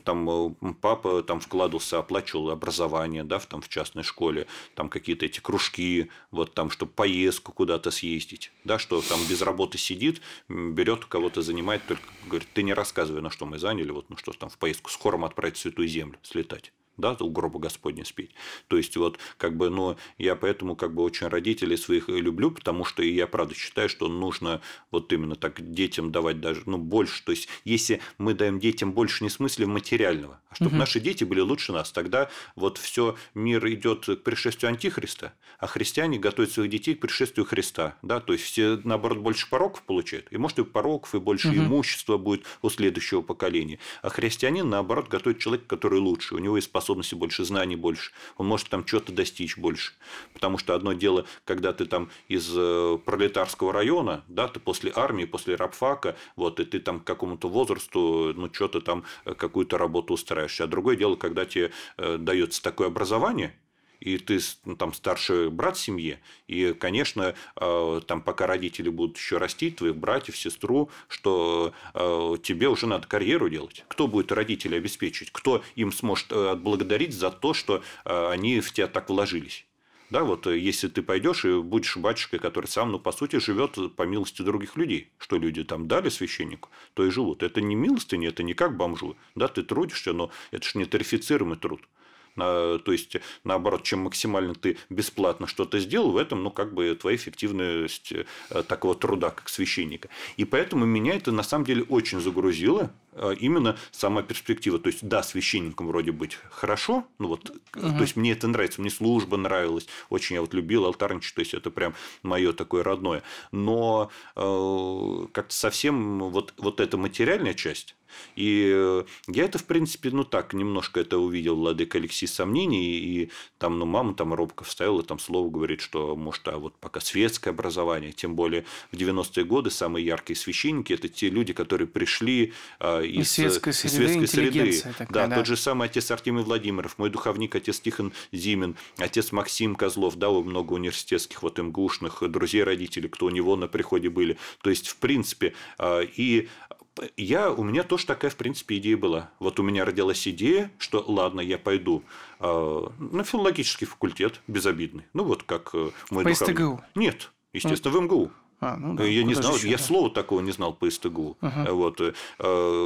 там э, папа там вкладывался, оплачивал образование, да, в, там, в частной школе, там какие-то эти кружки, вот там, чтобы поездку куда-то съездить, да, что там без работы сидит, берет кого-то занимает, только говорит, ты не рассказывай, на что мы заняли, вот, ну что там в поездку с хором отправить в Святую Землю, слетать да, у гроба Господня спеть. То есть, вот, как бы, но я поэтому, как бы, очень родителей своих люблю, потому что я, правда, считаю, что нужно вот именно так детям давать даже, ну, больше. То есть, если мы даем детям больше не в смысле материального, а чтобы угу. наши дети были лучше нас, тогда вот все мир идет к пришествию Антихриста, а христиане готовят своих детей к пришествию Христа, да, то есть все, наоборот, больше пороков получают, и может и пороков, и больше угу. имущества будет у следующего поколения, а христианин, наоборот, готовит человека, который лучше, у него есть способности больше, знаний больше, он может там что-то достичь больше, потому что одно дело, когда ты там из э, пролетарского района, да, ты после армии, после рабфака, вот, и ты там к какому-то возрасту, ну, что-то там, э, какую-то работу устраиваешься, а другое дело, когда тебе э, дается такое образование, и ты ну, там старший брат в семье, и, конечно, э, там пока родители будут еще расти, твоих братьев, сестру, что э, тебе уже надо карьеру делать. Кто будет родителей обеспечивать? Кто им сможет э, отблагодарить за то, что они в тебя так вложились? Да, вот если ты пойдешь и будешь батюшкой, который сам, ну, по сути, живет по милости других людей, что люди там дали священнику, то и живут. Это не милостыня, это не как бомжу. Да, ты трудишься, но это же не тарифицируемый труд. То есть, наоборот, чем максимально ты бесплатно что-то сделал, в этом, ну, как бы твоя эффективность э, такого труда, как священника. И поэтому меня это, на самом деле, очень загрузило, э, именно сама перспектива. То есть, да, священником вроде быть хорошо, ну, вот, угу. то есть, мне это нравится, мне служба нравилась, очень я вот любил алтарничать, то есть, это прям мое такое родное. Но э, как-то совсем вот, вот эта материальная часть, и э, я это, в принципе, ну так, немножко это увидел Владыка Алексей сомнений, и там, ну, мама там робко вставила там слово, говорит, что, может, а вот пока светское образование, тем более в 90-е годы самые яркие священники – это те люди, которые пришли а, из, из светской среды, среды. Такая, да, да, тот же самый отец Артемий Владимиров, мой духовник, отец Тихон Зимин, отец Максим Козлов, да, много университетских, вот МГУшных, друзей родителей, кто у него на приходе были. То есть, в принципе, а, и я, у меня тоже такая, в принципе, идея была. Вот у меня родилась идея, что ладно, я пойду э, на филологический факультет, безобидный. Ну, вот как э, мой По духовник. СТГУ? Нет, естественно, в МГУ. А, ну да, я не знал, еще, я да. слова такого не знал по СТГУ. Угу. Вот, э,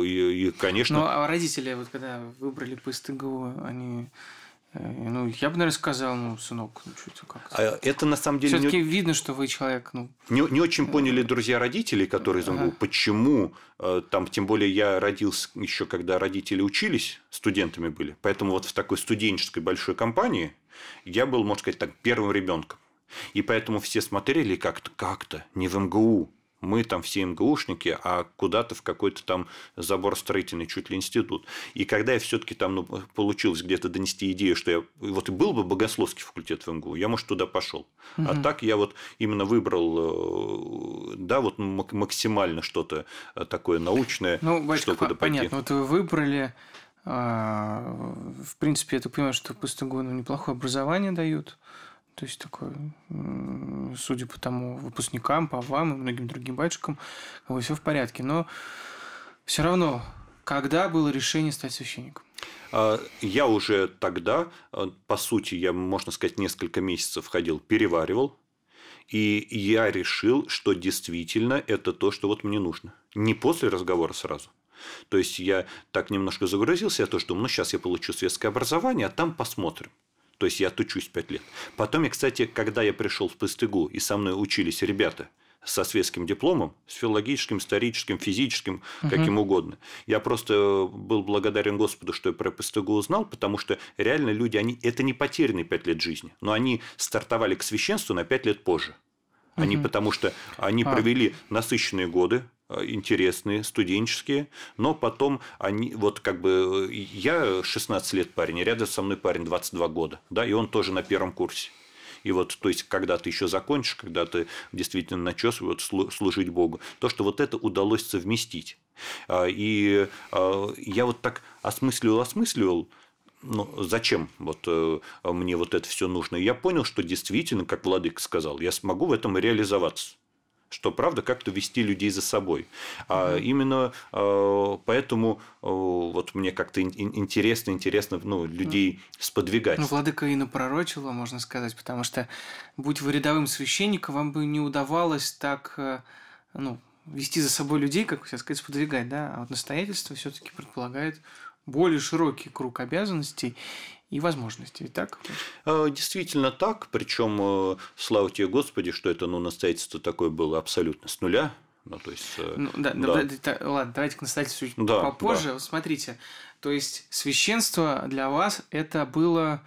и, и, конечно. Ну, а родители, вот когда выбрали по СТГУ, они Э, ну, я бы, наверное, сказал, ну, сынок, ну, что это как-то. А это на самом деле... Все-таки не... видно, что вы человек, ну... Не, не очень поняли друзья родителей, которые ага. МГУ, почему э, там, тем более я родился еще, когда родители учились, студентами были, поэтому вот в такой студенческой большой компании я был, можно сказать так, первым ребенком. И поэтому все смотрели как-то, как-то, не в МГУ, мы там все МГУшники, а куда-то в какой-то там забор строительный, чуть ли институт. И когда я все-таки там ну, получилось где-то донести идею, что я вот и был бы богословский факультет в МГУ, я, может, туда пошел. Угу. А так я вот именно выбрал, э, да, вот максимально что-то э, такое научное, ну, батюшка, чтобы туда пойти. Понятно, вот вы выбрали а, в принципе, я так понимаю, что по СТГУ ну, неплохое образование дают. То есть такое, судя по тому выпускникам, по вам и многим другим батюшкам, как все в порядке. Но все равно, когда было решение стать священником? А, я уже тогда, а, по сути, я, можно сказать, несколько месяцев ходил, переваривал, и я решил, что действительно это то, что вот мне нужно. Не после разговора сразу. То есть я так немножко загрузился, я тоже думаю, ну сейчас я получу светское образование, а там посмотрим. То есть я отучусь 5 лет. Потом я, кстати, когда я пришел в ПСТГУ, и со мной учились ребята со светским дипломом, с филологическим, историческим, физическим, угу. каким угодно. Я просто был благодарен Господу, что я про ПСТГУ узнал, потому что реально люди, они, это не потерянные 5 лет жизни, но они стартовали к священству на 5 лет позже. Они, угу. потому что они а. провели насыщенные годы, Э, интересные, студенческие, но потом они, вот как бы, я 16 лет парень, рядом со мной парень 22 года, да, и он тоже на первом курсе. И вот, то есть, когда ты еще закончишь, когда ты действительно начнешь вот, служить Богу, то, что вот это удалось совместить. А, и а, я вот так осмысливал, осмысливал, ну, зачем вот э, мне вот это все нужно. И я понял, что действительно, как Владык сказал, я смогу в этом реализоваться что правда как-то вести людей за собой. А именно а, поэтому а, вот мне как-то интересно, интересно ну, людей сподвигать. Ну, владыка и напророчила, можно сказать, потому что будь вы рядовым священником, вам бы не удавалось так э, ну, вести за собой людей, как сейчас сказать, сподвигать, да, а вот настоятельство все-таки предполагает более широкий круг обязанностей. И возможностей. Так? А, действительно так. Причем, э, слава тебе Господи, что это ну, настоятельство такое было абсолютно с нуля. Ну, то есть, э, ну, да, да. Да, да, ладно, давайте к настоятельству чуть да, попозже. Да. Смотрите, то есть священство для вас это было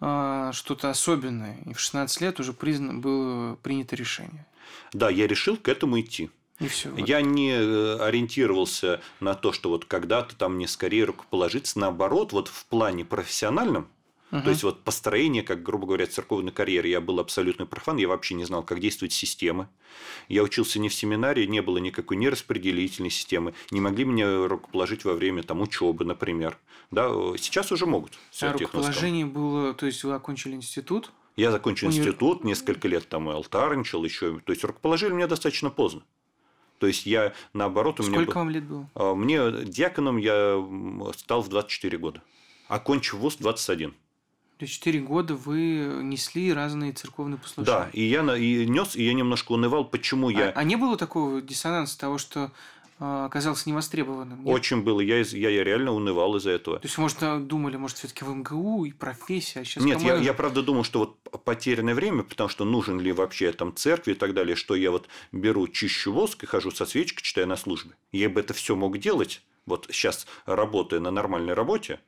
э, что-то особенное. И в 16 лет уже признано, было принято решение. Да, я решил к этому идти. И все. Я не э, ориентировался на то, что вот когда-то там мне скорее рукоположиться. Наоборот, вот в плане профессиональном, угу. то есть вот построение, как, грубо говоря, церковной карьеры, я был абсолютно профан, я вообще не знал, как действует система. Я учился не в семинарии, не было никакой нераспределительной системы, не могли меня рукоположить во время там, учебы, например. Да, сейчас уже могут. А рукоположение было, то есть вы окончили институт? Я закончил Универ... институт, несколько лет там алтарничал еще. То есть рукоположили меня достаточно поздно. То есть я наоборот у Сколько меня... Вам лет было? А, мне диаконом я стал в 24 года. Окончив вуз 21. То есть 4 года вы несли разные церковные послушания. Да, и я и нес, и я немножко унывал, почему а, я. А не было такого диссонанса того, что а, оказался невостребованным. Нет? Очень было. Я, я, я реально унывал из-за этого. То есть, может, думали, может, все-таки в МГУ и профессия, а сейчас Нет, я, я правда думал, что вот потерянное время, потому что нужен ли вообще там церкви и так далее, что я вот беру, чищу воск и хожу со свечкой, читая на службе. Я бы это все мог делать, вот сейчас работая на нормальной работе,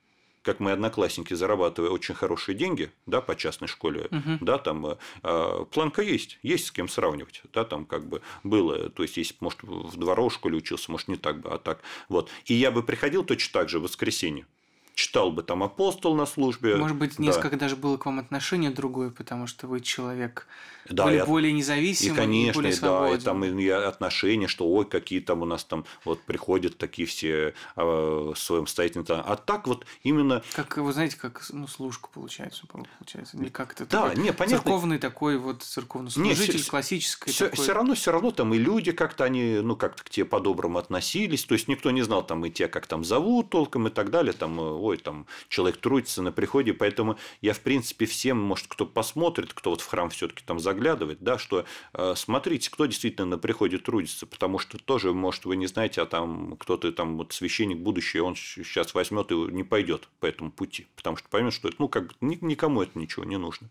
как мои одноклассники, зарабатывая очень хорошие деньги, да, по частной школе, угу. да, там э, планка есть, есть с кем сравнивать, да, там как бы было, то есть, если, может, в дворовой школе учился, может, не так бы, а так, вот. И я бы приходил точно так же в воскресенье, читал бы там апостол на службе. Может быть, несколько да. даже было к вам отношение другое, потому что вы человек да, были и, более независимый, и, конечно, и более свободен. Да, и там и отношения, что ой, какие там у нас там вот приходят такие все э, в своем состоянии. А так вот именно... Как, вы знаете, как ну, служка получается, получается. Или как это да, такой, не, понятно. церковный такой вот церковный служитель, не, классический все, такой. все равно, все равно там и люди как-то они, ну, как-то к тебе по-доброму относились. То есть, никто не знал там и тебя как там зовут толком и так далее. Там, ой, там человек трудится на приходе. Поэтому я, в принципе, всем, может, кто посмотрит, кто вот в храм все-таки там заглядывает, да, что что э, смотрите, кто действительно на приходе трудится, потому что тоже, может, вы не знаете, а там кто-то там вот священник будущий, он сейчас возьмет и не пойдет по этому пути, потому что поймет, что это, ну, как бы никому это ничего не нужно.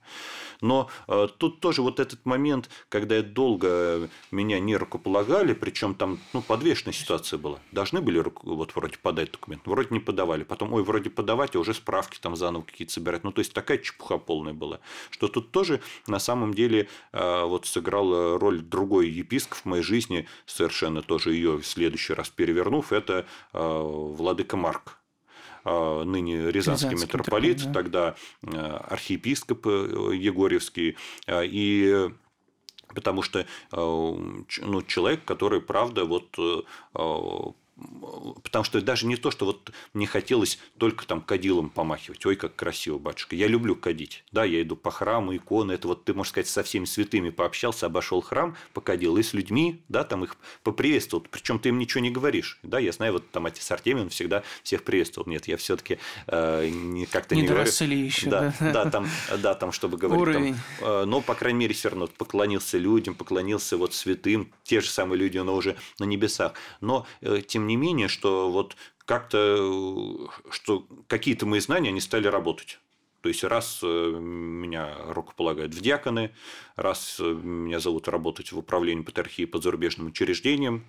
Но э, тут тоже вот этот момент, когда я долго меня не рукополагали, причем там, ну, подвешенная ситуация была. Должны были вот вроде подать документ, вроде не подавали. Потом, ой, вроде подавать, а уже справки там заново какие-то собирать. Ну, то есть такая чепуха полная была, что тут тоже на самом деле э, вот сыграл роль другой епископ в моей жизни, совершенно тоже ее в следующий раз перевернув, это э, Владыка Марк э, ныне Рязанский, Рязанский митрополит, да. тогда архиепископ Егорьевский, и потому что ну, человек, который, правда, вот потому что даже не то, что вот мне хотелось только там кадилом помахивать. Ой, как красиво, батюшка. Я люблю кадить. Да, я иду по храму, иконы. Это вот ты, можешь сказать, со всеми святыми пообщался, обошел храм, покадил. И с людьми, да, там их поприветствовал. Причем ты им ничего не говоришь. Да, я знаю, вот там отец Артемий, он всегда всех приветствовал. Нет, я все-таки э, как-то не, не говорю. еще, да, да, да, там, да, там, чтобы говорить. Уровень. Там, э, но, по крайней мере, все равно поклонился людям, поклонился вот святым, те же самые люди, но уже на небесах. Но, э, тем не менее, что вот как-то, что какие-то мои знания, они стали работать. То есть, раз э, меня рукополагают в диаконы, раз э, меня зовут работать в управлении патриархии по зарубежным учреждениям,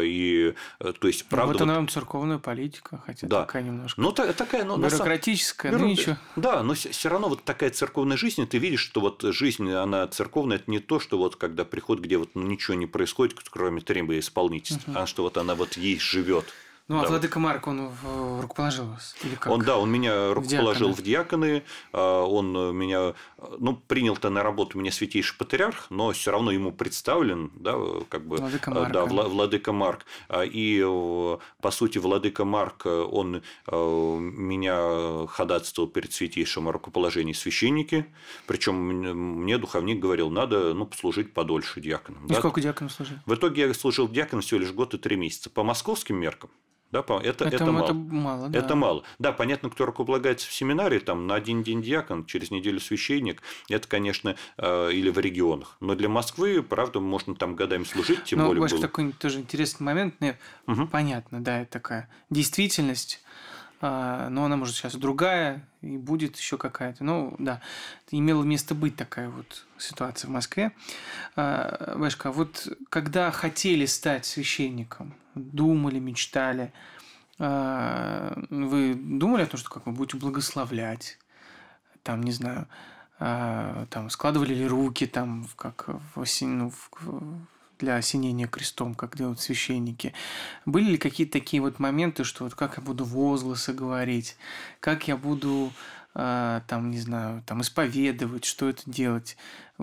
и, то есть, ну, правда... Вот она вот... церковная политика, хотя да. такая немножко ну, та, такая, ну, бюрократическая, на... ну ничего. Да, но все равно вот такая церковная жизнь, ты видишь, что вот жизнь, она церковная, это не то, что вот когда приход, где вот ничего не происходит, кроме требования исполнительства, угу. а что вот она вот ей живет. Ну, а да. Владыка Марк, он рукоположил вас? Или как? Он, да, он меня рукоположил в диаконы. А, он меня, ну, принял-то на работу меня святейший патриарх, но все равно ему представлен, да, как бы, Владыка Марк. Да, Владыка Марк. А, и, по сути, Владыка Марк, он меня ходатайствовал перед святейшим о рукоположении священники. Причем мне духовник говорил, надо, ну, послужить подольше диаконом. И да? сколько диаконов служил? В итоге я служил диаконом всего лишь год и три месяца. По московским меркам да, это, это, это, мало. Это мало, да. Это мало. Да, понятно, кто рукополагается в семинаре, там на один день диакон, через неделю священник, это, конечно, э, или в регионах. Но для Москвы, правда, можно там годами служить, тем Но, более. Но такой тоже интересный момент. Угу. Понятно, да, это такая действительность. А, но она может сейчас другая и будет еще какая-то. Ну, да, имела место быть такая вот ситуация в Москве. А, Вешка, а вот когда хотели стать священником, думали, мечтали, вы думали о том, что как вы будете благословлять, там, не знаю, там, складывали ли руки, там, как в, ну, в, для осенения крестом, как делают священники. Были ли какие-то такие вот моменты, что вот как я буду возгласы говорить, как я буду э, там, не знаю, там исповедовать, что это делать?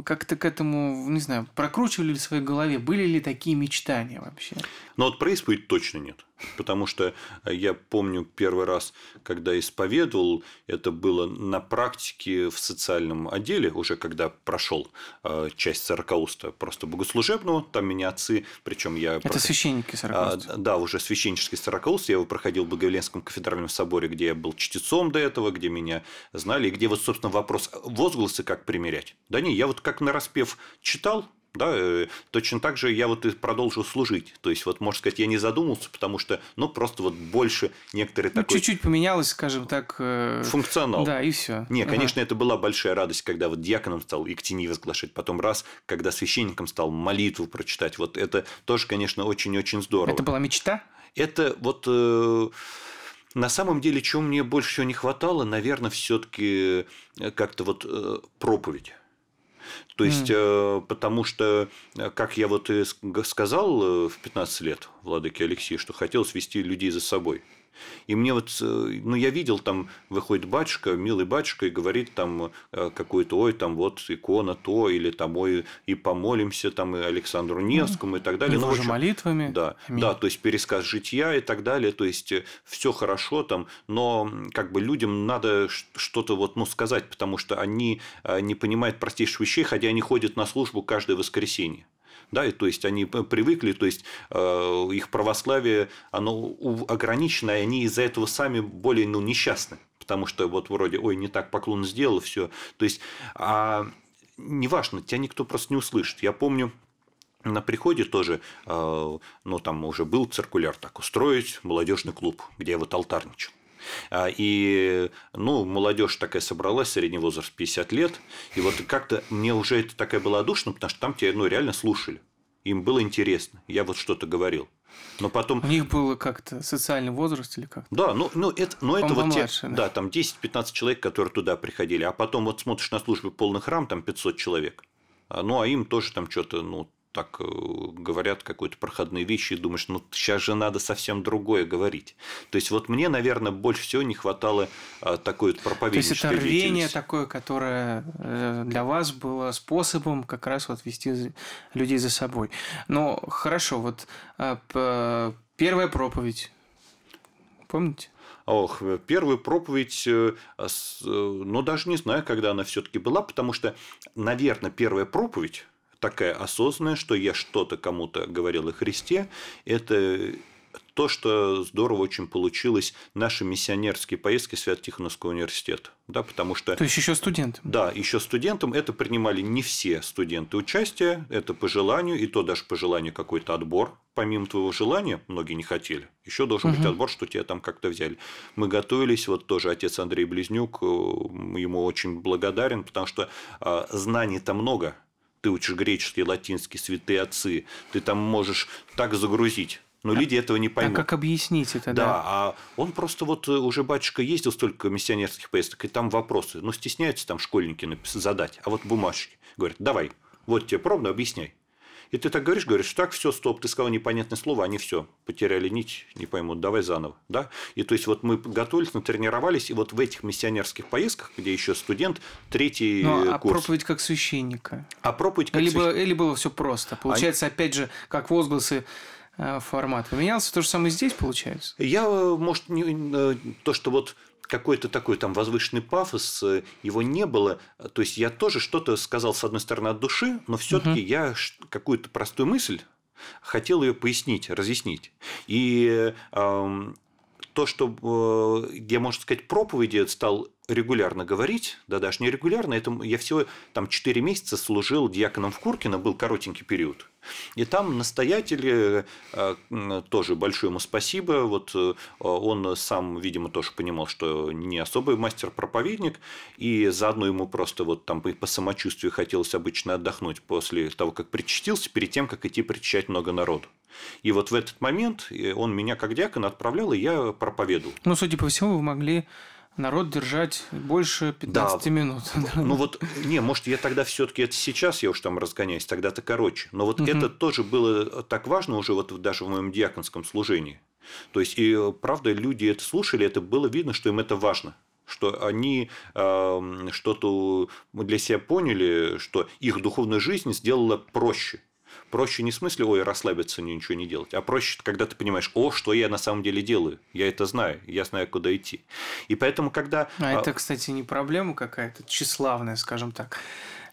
Как-то к этому, не знаю, прокручивали ли в своей голове, были ли такие мечтания вообще? Ну вот про исповедь точно нет. Потому что я помню первый раз, когда исповедовал, это было на практике в социальном отделе, уже когда прошел э, часть сорокауста просто богослужебного, там меня отцы, причем я... Это священники сорокауста? А, да, уже священнический сорокауст, я его проходил в Благовеленском кафедральном соборе, где я был чтецом до этого, где меня знали, и где вот, собственно, вопрос возгласы как примерять. Да не, я вот как на распев читал, да, э, точно так же я вот и продолжил служить. То есть, вот, можно сказать, я не задумался, потому что, ну, просто вот больше некоторые ну, такой... Чуть-чуть поменялось, скажем так... Э... Функционал. Да, и все. Не, ага. конечно, это была большая радость, когда вот диаконом стал Иктини возглашать, потом раз, когда священником стал молитву прочитать. Вот это тоже, конечно, очень-очень здорово. Это была мечта? Это вот... Э... На самом деле, чего мне больше всего не хватало, наверное, все-таки э, как-то вот э, проповедь. То есть, mm. потому что, э, как я вот сказал э, в 15 лет Владыке Алексею, что хотел свести людей за собой. И мне вот, э, ну, я видел, там выходит батюшка, милый батюшка, и говорит там э, какой-то, ой, там вот икона то, или там, ой, и помолимся там и Александру Невскому и так далее. Ну, общем, молитвами. Да, да, то есть пересказ жития и так далее, то есть э, все хорошо там, но как бы людям надо что-то вот, ну, сказать, потому что они не понимают простейших вещей, хотя они ходят на службу каждое воскресенье да, и, то есть они привыкли, то есть э, их православие, оно ограничено, и они из-за этого сами более ну, несчастны, потому что вот вроде, ой, не так поклон сделал, все, то есть, а неважно, тебя никто просто не услышит. Я помню, на приходе тоже, э, ну, там уже был циркуляр так, устроить молодежный клуб, где я вот алтарничал. А, и, ну, молодежь такая собралась, средний возраст 50 лет. И вот как-то мне уже это такая была душно, потому что там тебя ну, реально слушали. Им было интересно. Я вот что-то говорил. Но потом... У них было как-то социальный возраст или как? Да, ну, ну это, ну, это вот те, да. да, там 10-15 человек, которые туда приходили. А потом вот смотришь на службе полный храм, там 500 человек. А, ну, а им тоже там что-то, ну, так э, говорят какие-то проходные вещи, и думаешь, ну сейчас же надо совсем другое говорить. То есть вот мне, наверное, больше всего не хватало а, такой вот проповеднической То есть это рвение такое, которое э, для вас было способом как раз вот вести людей за собой. Но хорошо, вот а, первая проповедь, помните? Ох, первую проповедь, э, ну, даже не знаю, когда она все-таки была, потому что, наверное, первая проповедь такая осознанная, что я что-то кому-то говорил о Христе, это то, что здорово очень получилось наши миссионерские поездки Свято-Тихоновского университета. Да, потому что... То есть еще студентам? Да, еще студентам. Это принимали не все студенты участия, это по желанию, и то даже по желанию какой-то отбор. Помимо твоего желания, многие не хотели. Еще должен угу. быть отбор, что тебя там как-то взяли. Мы готовились, вот тоже отец Андрей Близнюк, э, ему очень благодарен, потому что а, знаний-то много ты учишь греческий, латинский, святые отцы, ты там можешь так загрузить. Но а, люди этого не поймут. А как объяснить это? Да, да, а он просто вот э, уже батюшка ездил столько миссионерских поездок, и там вопросы. Ну, стесняются там школьники задать, а вот бумажки. Говорят, давай, вот тебе пробно, объясняй. И ты так говоришь, говоришь, так, все, стоп, ты сказал непонятное слово, они все, потеряли нить, не поймут, давай заново. Да? И то есть, вот мы готовились, натренировались, и вот в этих миссионерских поездках, где еще студент, третий ну, а курс. проповедь как священника? А проповедь как или, священника? было, или было все просто? Получается, они... опять же, как возгласы э, формат поменялся, то же самое здесь получается? Я, может, не, э, то, что вот какой-то такой там возвышенный пафос, э, его не было. То есть я тоже что-то сказал, с одной стороны, от души, но все-таки угу. я какую-то простую мысль хотел ее пояснить, разъяснить. И э, то, что э, я, можно сказать, проповеди стал регулярно говорить, да даже не регулярно, это я всего там 4 месяца служил диаконом в Куркино, был коротенький период. И там настоятель, э, тоже большое ему спасибо, вот э, он сам, видимо, тоже понимал, что не особый мастер-проповедник, и заодно ему просто вот там по самочувствию хотелось обычно отдохнуть после того, как причастился, перед тем, как идти причащать много народу. И вот в этот момент э, он меня как диакон отправлял, и я проповедовал. Ну, судя по всему, вы могли народ держать больше 15 да. минут. *laughs* Ну вот, не, может, я тогда все-таки это сейчас я уж там разгоняюсь, тогда-то короче. Но вот угу. это тоже было так важно уже вот даже в моем диаконском служении. То есть, и правда, люди это слушали, это было видно, что им это важно что они э, что-то для себя поняли, что их духовная жизнь сделала проще. Проще не в смысле, ой, расслабиться, ничего не делать, а проще, когда ты понимаешь, о, что я на самом деле делаю, я это знаю, я знаю, куда идти. И поэтому, когда... А, а это, кстати, не проблема какая-то тщеславная, скажем так.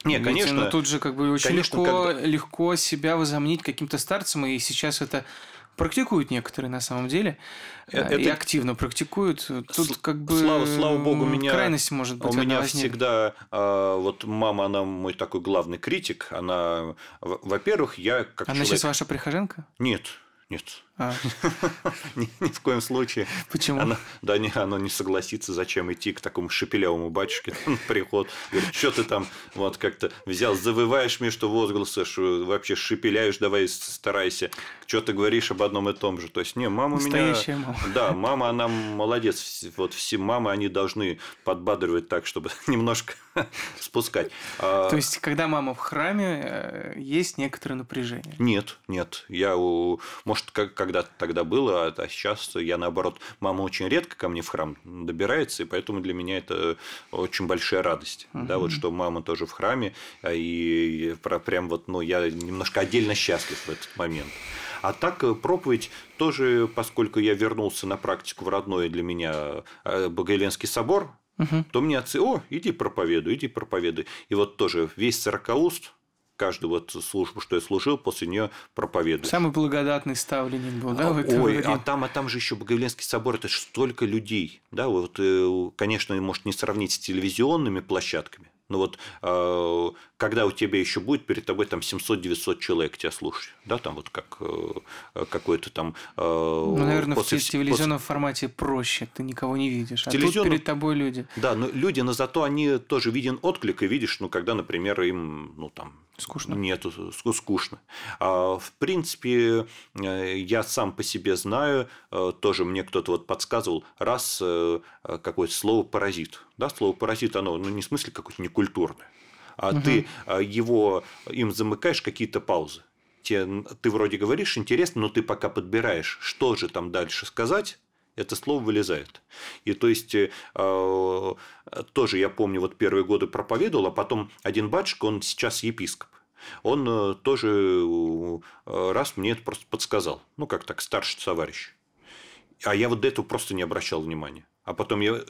Не, Ведь, конечно. Ну, тут же как бы очень конечно, легко, когда... легко себя возомнить каким-то старцем, и сейчас это практикуют некоторые на самом деле э, это... и активно практикуют. Тут как бы слава, слава богу, меня крайность может быть. У меня возникнет. всегда а, вот мама, она мой такой главный критик. Она, во-первых, я как она человек... сейчас ваша прихожанка? Нет, нет. А. *laughs* ни, в коем случае. Почему? Да, не, оно не согласится, зачем идти к такому шепелявому батюшке *laughs* на приход. Говорит, что ты там вот как-то взял, завываешь между что вообще шепеляешь, давай старайся. Что ты говоришь об одном и том же. То есть, не, мама меня... мама. *laughs* Да, мама, она молодец. Вот все мамы, они должны подбадривать так, чтобы немножко спускать. А То есть, когда мама в храме, э, есть некоторое напряжение? Нет, нет. Я, может, как когда-то тогда было, а сейчас я наоборот, мама очень редко ко мне в храм добирается, и поэтому для меня это очень большая радость, угу. да, вот что мама тоже в храме, а и прям вот, ну, я немножко отдельно счастлив в этот момент. А так э, проповедь тоже, поскольку я вернулся на практику в родной для меня э, Богоявленский собор, угу. то мне отцы, о, иди проповедуй, иди проповедуй. И вот тоже весь сорокауст, каждую вот службу, что я служил, после нее проповедую. Самый благодатный ставленник был, да? В Ой, а там, а там же еще Богоявленский собор, это же столько людей, да, вот, э, конечно, может не сравнить с телевизионными площадками, но вот э, когда у тебя еще будет перед тобой там 700-900 человек тебя слушать, да, там вот как э, какой-то там... Ну, наверное, после, в телевизионном после... формате проще, ты никого не видишь, а тут перед тобой люди. Да, но люди, но зато они тоже виден отклик, и видишь, ну, когда, например, им, ну, там, Скучно. Нету, скучно. А, в принципе, э, я сам по себе знаю, э, тоже мне кто-то вот подсказывал, раз э, какое-то слово паразит. Да, слово паразит, оно ну, не в смысле какое-то некультурное, а угу. ты его им замыкаешь какие-то паузы. Те, ты вроде говоришь интересно, но ты пока подбираешь, что же там дальше сказать, это слово вылезает. И то есть, э, тоже я помню, вот первые годы проповедовал, а потом один батюшка, он сейчас епископ. Он э, тоже э, раз мне это просто подсказал. Ну, как так, старший товарищ. А я вот до этого просто не обращал внимания. А потом я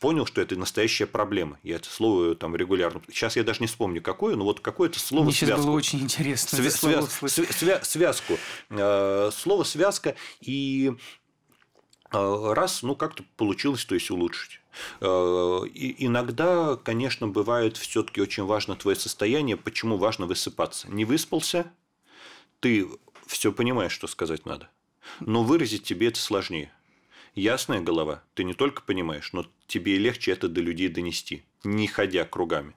понял, что это настоящая проблема. Я это слово там регулярно... Сейчас я даже не вспомню, какое, но вот какое-то слово Мне связку. сейчас было очень интересно. Свя- связ- свя- связку. Слово связка. И раз, ну, как-то получилось, то есть улучшить. А, и иногда, конечно, бывает все-таки очень важно твое состояние. Почему важно высыпаться? Не выспался, ты все понимаешь, что сказать надо. Но выразить тебе это сложнее. Ясная голова, ты не только понимаешь, но тебе легче это до людей донести, не ходя кругами.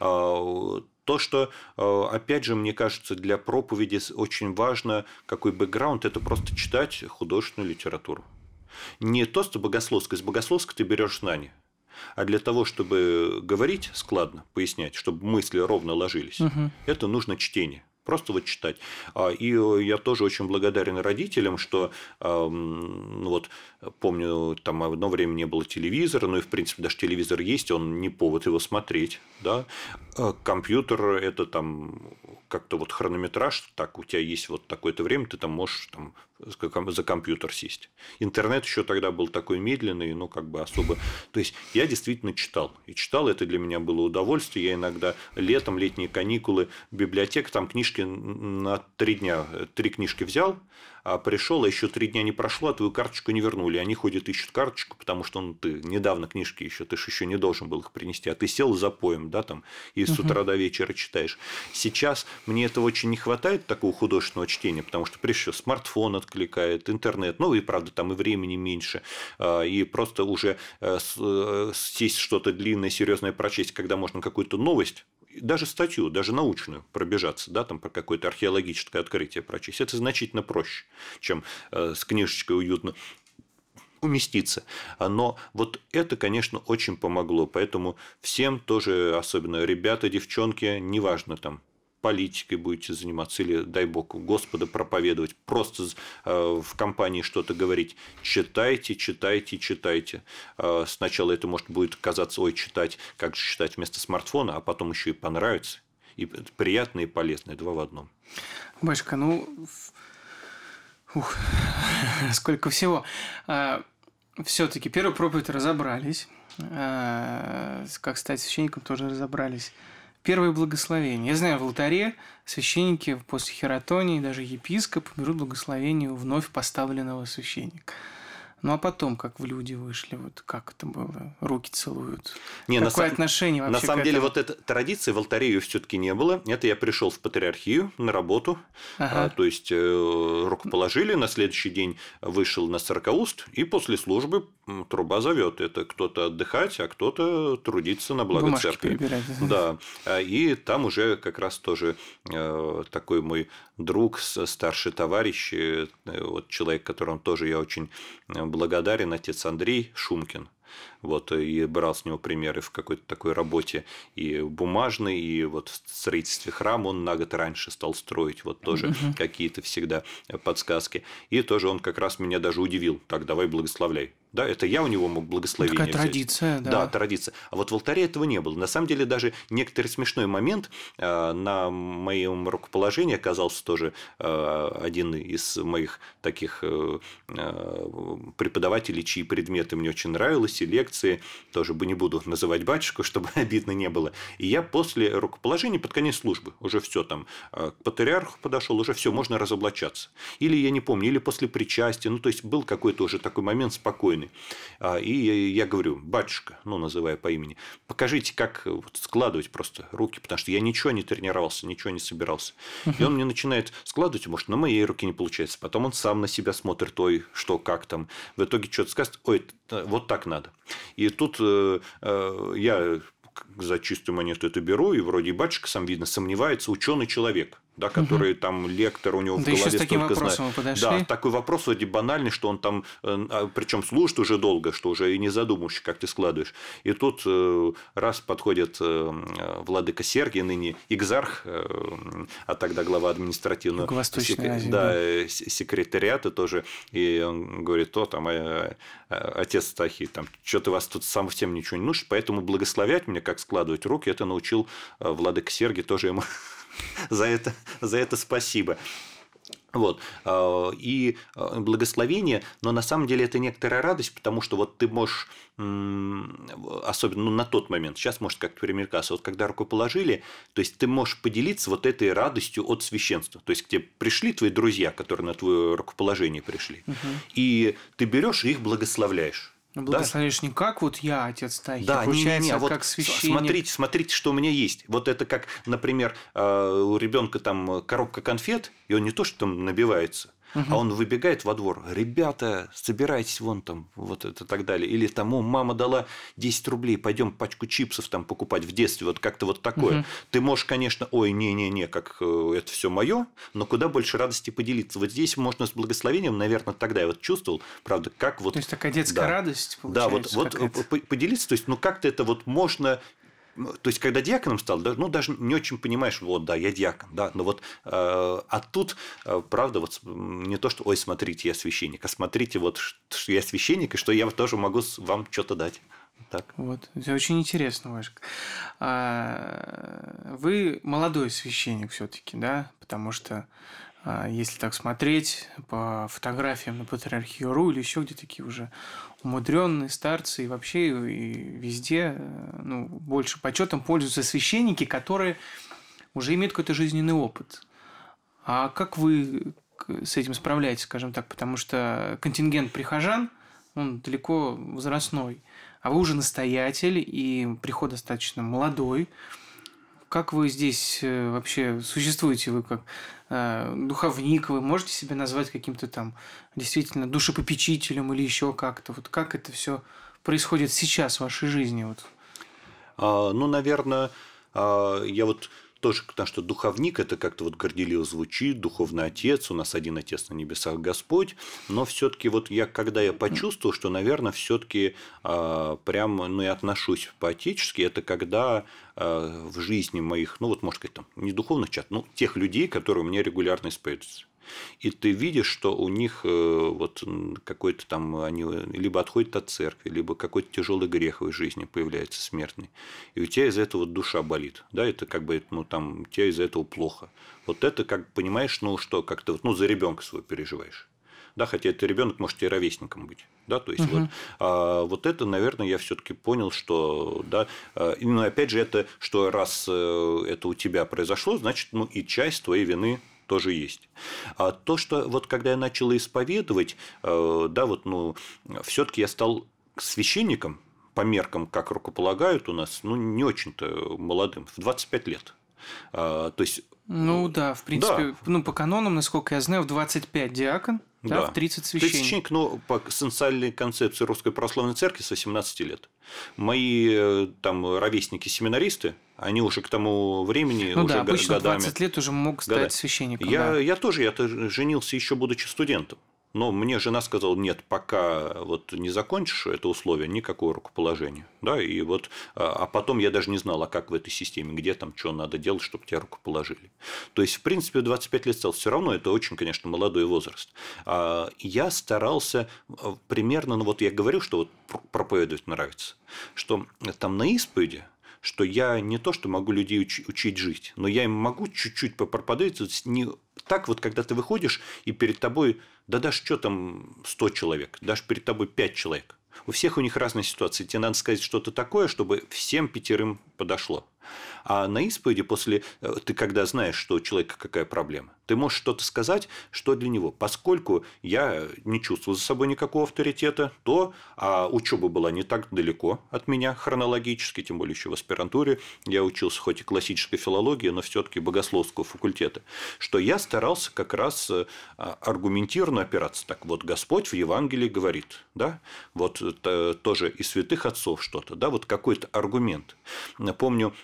А, то, что, опять же, мне кажется, для проповеди очень важно, какой бэкграунд, это просто читать художественную литературу. Не то, что богословское. С богословской ты берешь знания. А для того, чтобы говорить складно, пояснять, чтобы мысли ровно ложились, угу. это нужно чтение. Просто вот читать. А, и я тоже очень благодарен родителям, что ну вот помню, там одно время не было телевизора, ну и в принципе даже телевизор есть, он не повод его смотреть, да. А компьютер это там как-то вот хронометраж, так у тебя есть вот такое-то время, ты там можешь там за компьютер сесть. Интернет еще тогда был такой медленный, ну, как бы особо... То есть, я действительно читал. И читал, это для меня было удовольствие. Я иногда летом, летние каникулы, библиотека, там книжки книжки на три дня, три книжки взял, а пришел, а еще три дня не прошло, а твою карточку не вернули. Они ходят, ищут карточку, потому что ну, ты недавно книжки еще, ты же еще не должен был их принести, а ты сел за поем, да, там, и с утра до вечера читаешь. Сейчас мне этого очень не хватает, такого художественного чтения, потому что, прежде всего, смартфон откликает, интернет, ну и, правда, там и времени меньше, а, и просто уже э, э, сесть что-то длинное, серьезное прочесть, когда можно какую-то новость даже статью, даже научную пробежаться, да, там про какое-то археологическое открытие прочесть, это значительно проще, чем э, с книжечкой уютно уместиться. Но вот это, конечно, очень помогло. Поэтому всем тоже, особенно ребята, девчонки, неважно там, политикой будете заниматься или, дай бог, Господа проповедовать, просто э, в компании что-то говорить, читайте, читайте, читайте. Э, сначала это может будет казаться, ой, читать, как же читать вместо смартфона, а потом еще и понравится. И приятно, и полезно, два в одном. Башка, ну, ух, *laughs* сколько всего. А, Все-таки первую проповедь разобрались. Как стать священником тоже разобрались. Первое благословение. Я знаю, в алтаре священники после хератонии, даже епископ берут благословение у вновь поставленного священника. Ну а потом, как в люди вышли, вот как это было, руки целуют. Не, Какое на отношение вообще? На самом деле, вот эта традиция в алтаре ее все-таки не было. Это я пришел в патриархию на работу. Ага. А, то есть э, рукоположили, на следующий день вышел на сорокауст, и после службы труба зовет. Это кто-то отдыхать, а кто-то трудиться на благо Бумажки церкви. перебирать. Да. А, И там уже как раз тоже э, такой мой друг, старший товарищ, э, вот человек, которому тоже я очень э, благодарен, отец Андрей Шумкин. Вот, и брал с него примеры в какой-то такой работе и бумажной, и вот в строительстве храма он на год раньше стал строить, вот тоже какие-то всегда подсказки. И тоже он как раз меня даже удивил, так, давай благословляй. Да, это я у него мог благословение Такая взять. традиция, да. Да, традиция. А вот в алтаре этого не было. На самом деле, даже некоторый смешной момент э, на моем рукоположении оказался тоже э, один из моих таких э, преподавателей, чьи предметы мне очень нравились, и лекции. Тоже бы не буду называть батюшку, *laughs* чтобы обидно не было. И я после рукоположения под конец службы, уже все там, к патриарху подошел, уже все, можно разоблачаться. Или, я не помню, или после причастия. Ну, то есть, был какой-то уже такой момент спокойный. А, И я говорю, батюшка, ну, называя по имени, покажите, как вот складывать просто руки, потому что я ничего не тренировался, ничего не собирался. И он мне начинает складывать, может, на моей руке не получается. Потом он сам на себя смотрит, ой, что, как там. В итоге что-то скажет, ой, вот так надо. И тут э, э, я за чистую монету это беру, и вроде и батюшка сам видно сомневается, ученый человек, да, который там лектор у него в Да еще голове с таким столько вопросом знает. подошли. Да, такой вопрос вроде банальный, что он там, причем служит уже долго, что уже и не задумываешься, как ты складываешь. И тут э, раз подходит э, владыка Сергий, ныне экзарх, э, а тогда глава административного сек- Азии, да, да. э, секретариата тоже. И он говорит, то там э, э, отец Стахи, там что-то вас тут сам всем ничего не нужно, поэтому благословлять мне, как складывать руки, это научил э, владыка Сергий, тоже ему *laughs* за это, за это спасибо. Вот. а, И а, благословение, но на самом деле это некоторая радость, потому что вот ты можешь, особенно ну, на тот момент, сейчас может как-то примелькаться, вот когда руку положили, то есть ты можешь поделиться вот этой радостью от священства. То есть к тебе пришли твои друзья, которые на твое рукоположение пришли, и ты берешь и их благословляешь. Ну, Да? Не как вот я, отец Тахи, Да, а не, не, получается, не, а вот как священник. смотрите, смотрите, что у меня есть. Вот это как, например, э, у ребенка там коробка конфет, и он не то, что там набивается, а он выбегает во двор. Ребята, собирайтесь вон там, вот это так далее. Или там, о, мама дала 10 рублей, пойдем пачку чипсов там покупать в детстве. Вот как-то вот такое. Ты можешь, конечно, ой, не-не-не, как э, это все мое, но куда больше радости поделиться. Вот здесь можно с благословением, наверное, тогда я вот чувствовал, правда, как вот То есть такая детская Да. радость да, получается. вот, вот по- поделиться, то есть, ну как-то это вот можно. То есть, когда диаконом стал, ну, даже не очень понимаешь, вот, да, я диакон, да, но вот, э, а тут, э, правда, вот не то, что, ой, смотрите, я священник, а смотрите, вот, что я священник, и что я тоже могу вам что-то дать. Так. Вот. Это очень интересно, Вашка. А, Вы молодой священник все-таки, да? Потому что если так смотреть по фотографиям на Патриархию РУ или еще где такие уже умудренные старцы и вообще и везде э, ну, больше почетом пользуются священники, которые уже имеют какой-то жизненный опыт. А как вы с этим справляетесь, скажем так? Потому что контингент прихожан, он далеко возрастной. А вы уже настоятель, и приход достаточно молодой. Как вы здесь э, вообще существуете? Вы как э, духовник, вы можете себя назвать каким-то там действительно душепопечителем или еще как-то? Вот как это все происходит сейчас в вашей жизни? Вот? А, ну, наверное, а, я вот тоже, потому что духовник это как-то вот горделиво звучит, духовный отец, у нас один отец на небесах Господь, но все-таки вот я, когда я почувствовал, что, наверное, все-таки э, а, прям, ну, я отношусь по-отечески, это когда э, в жизни моих, ну, вот, может сказать, там, не духовных чат, ну, тех людей, которые у меня регулярно исповедуются. И ты видишь, что у них э, вот какой-то там, они либо отходят от церкви, либо какой-то тяжелый грех в их жизни появляется смертный. И у тебя из этого душа болит. Да, это как бы, ну, там, у тебя из-за этого плохо. Вот это, как понимаешь, ну, что как-то, вот, ну, за ребенка своего переживаешь да, хотя это ребенок может и ровесником быть, да, то есть угу. вот, а, вот это, наверное, я все-таки понял, что, да, именно ну, опять же это, что раз э, это у тебя произошло, значит, ну и часть твоей вины тоже есть. А то, что вот когда я начал исповедовать, э, да, вот, ну, все-таки я стал священником по меркам, как рукополагают у нас, ну, не очень-то молодым, в 25 лет. А, то есть ну да, в принципе, да. ну по канонам, насколько я знаю, в 25 диакон, да, да в 30 священник. священник, ну, по социальной концепции Русской Православной Церкви с 18 лет. Мои э, там ровесники-семинаристы, они уже к тому времени ну уже да, обычно годами... 20 лет уже мог стать священником. Я, да. я тоже, я женился еще будучи студентом. Но мне жена сказала, нет, пока вот не закончишь это условие, никакого рукоположения. Да, и вот, а, а потом я даже не знал, а как в этой системе, где там, что надо делать, чтобы тебя рукоположили. То есть, в принципе, 25 лет стал все равно, это очень, конечно, молодой возраст. А я старался э, примерно, ну вот я говорю, что вот проповедовать нравится, что там на исповеди что я не то, что могу людей уч- учить жить, но я им могу чуть-чуть попроповедовать не так вот, когда ты выходишь, и перед тобой, да даже что там 100 человек, даже перед тобой 5 человек. У всех у них разные ситуации. Тебе надо сказать что-то такое, чтобы всем пятерым подошло. А на исповеди после, э, ты когда знаешь, что у человека какая проблема, ты можешь что-то сказать, что для него. Поскольку я не чувствую за собой никакого авторитета, то а учеба была не так далеко от меня хронологически, тем более еще в аспирантуре. Я учился хоть и классической филологии, но все-таки богословского факультета, что я старался как раз э, аргументированно опираться. Так вот, Господь в Евангелии говорит, да, вот это тоже из святых отцов что-то, да, вот какой-то аргумент. Помню,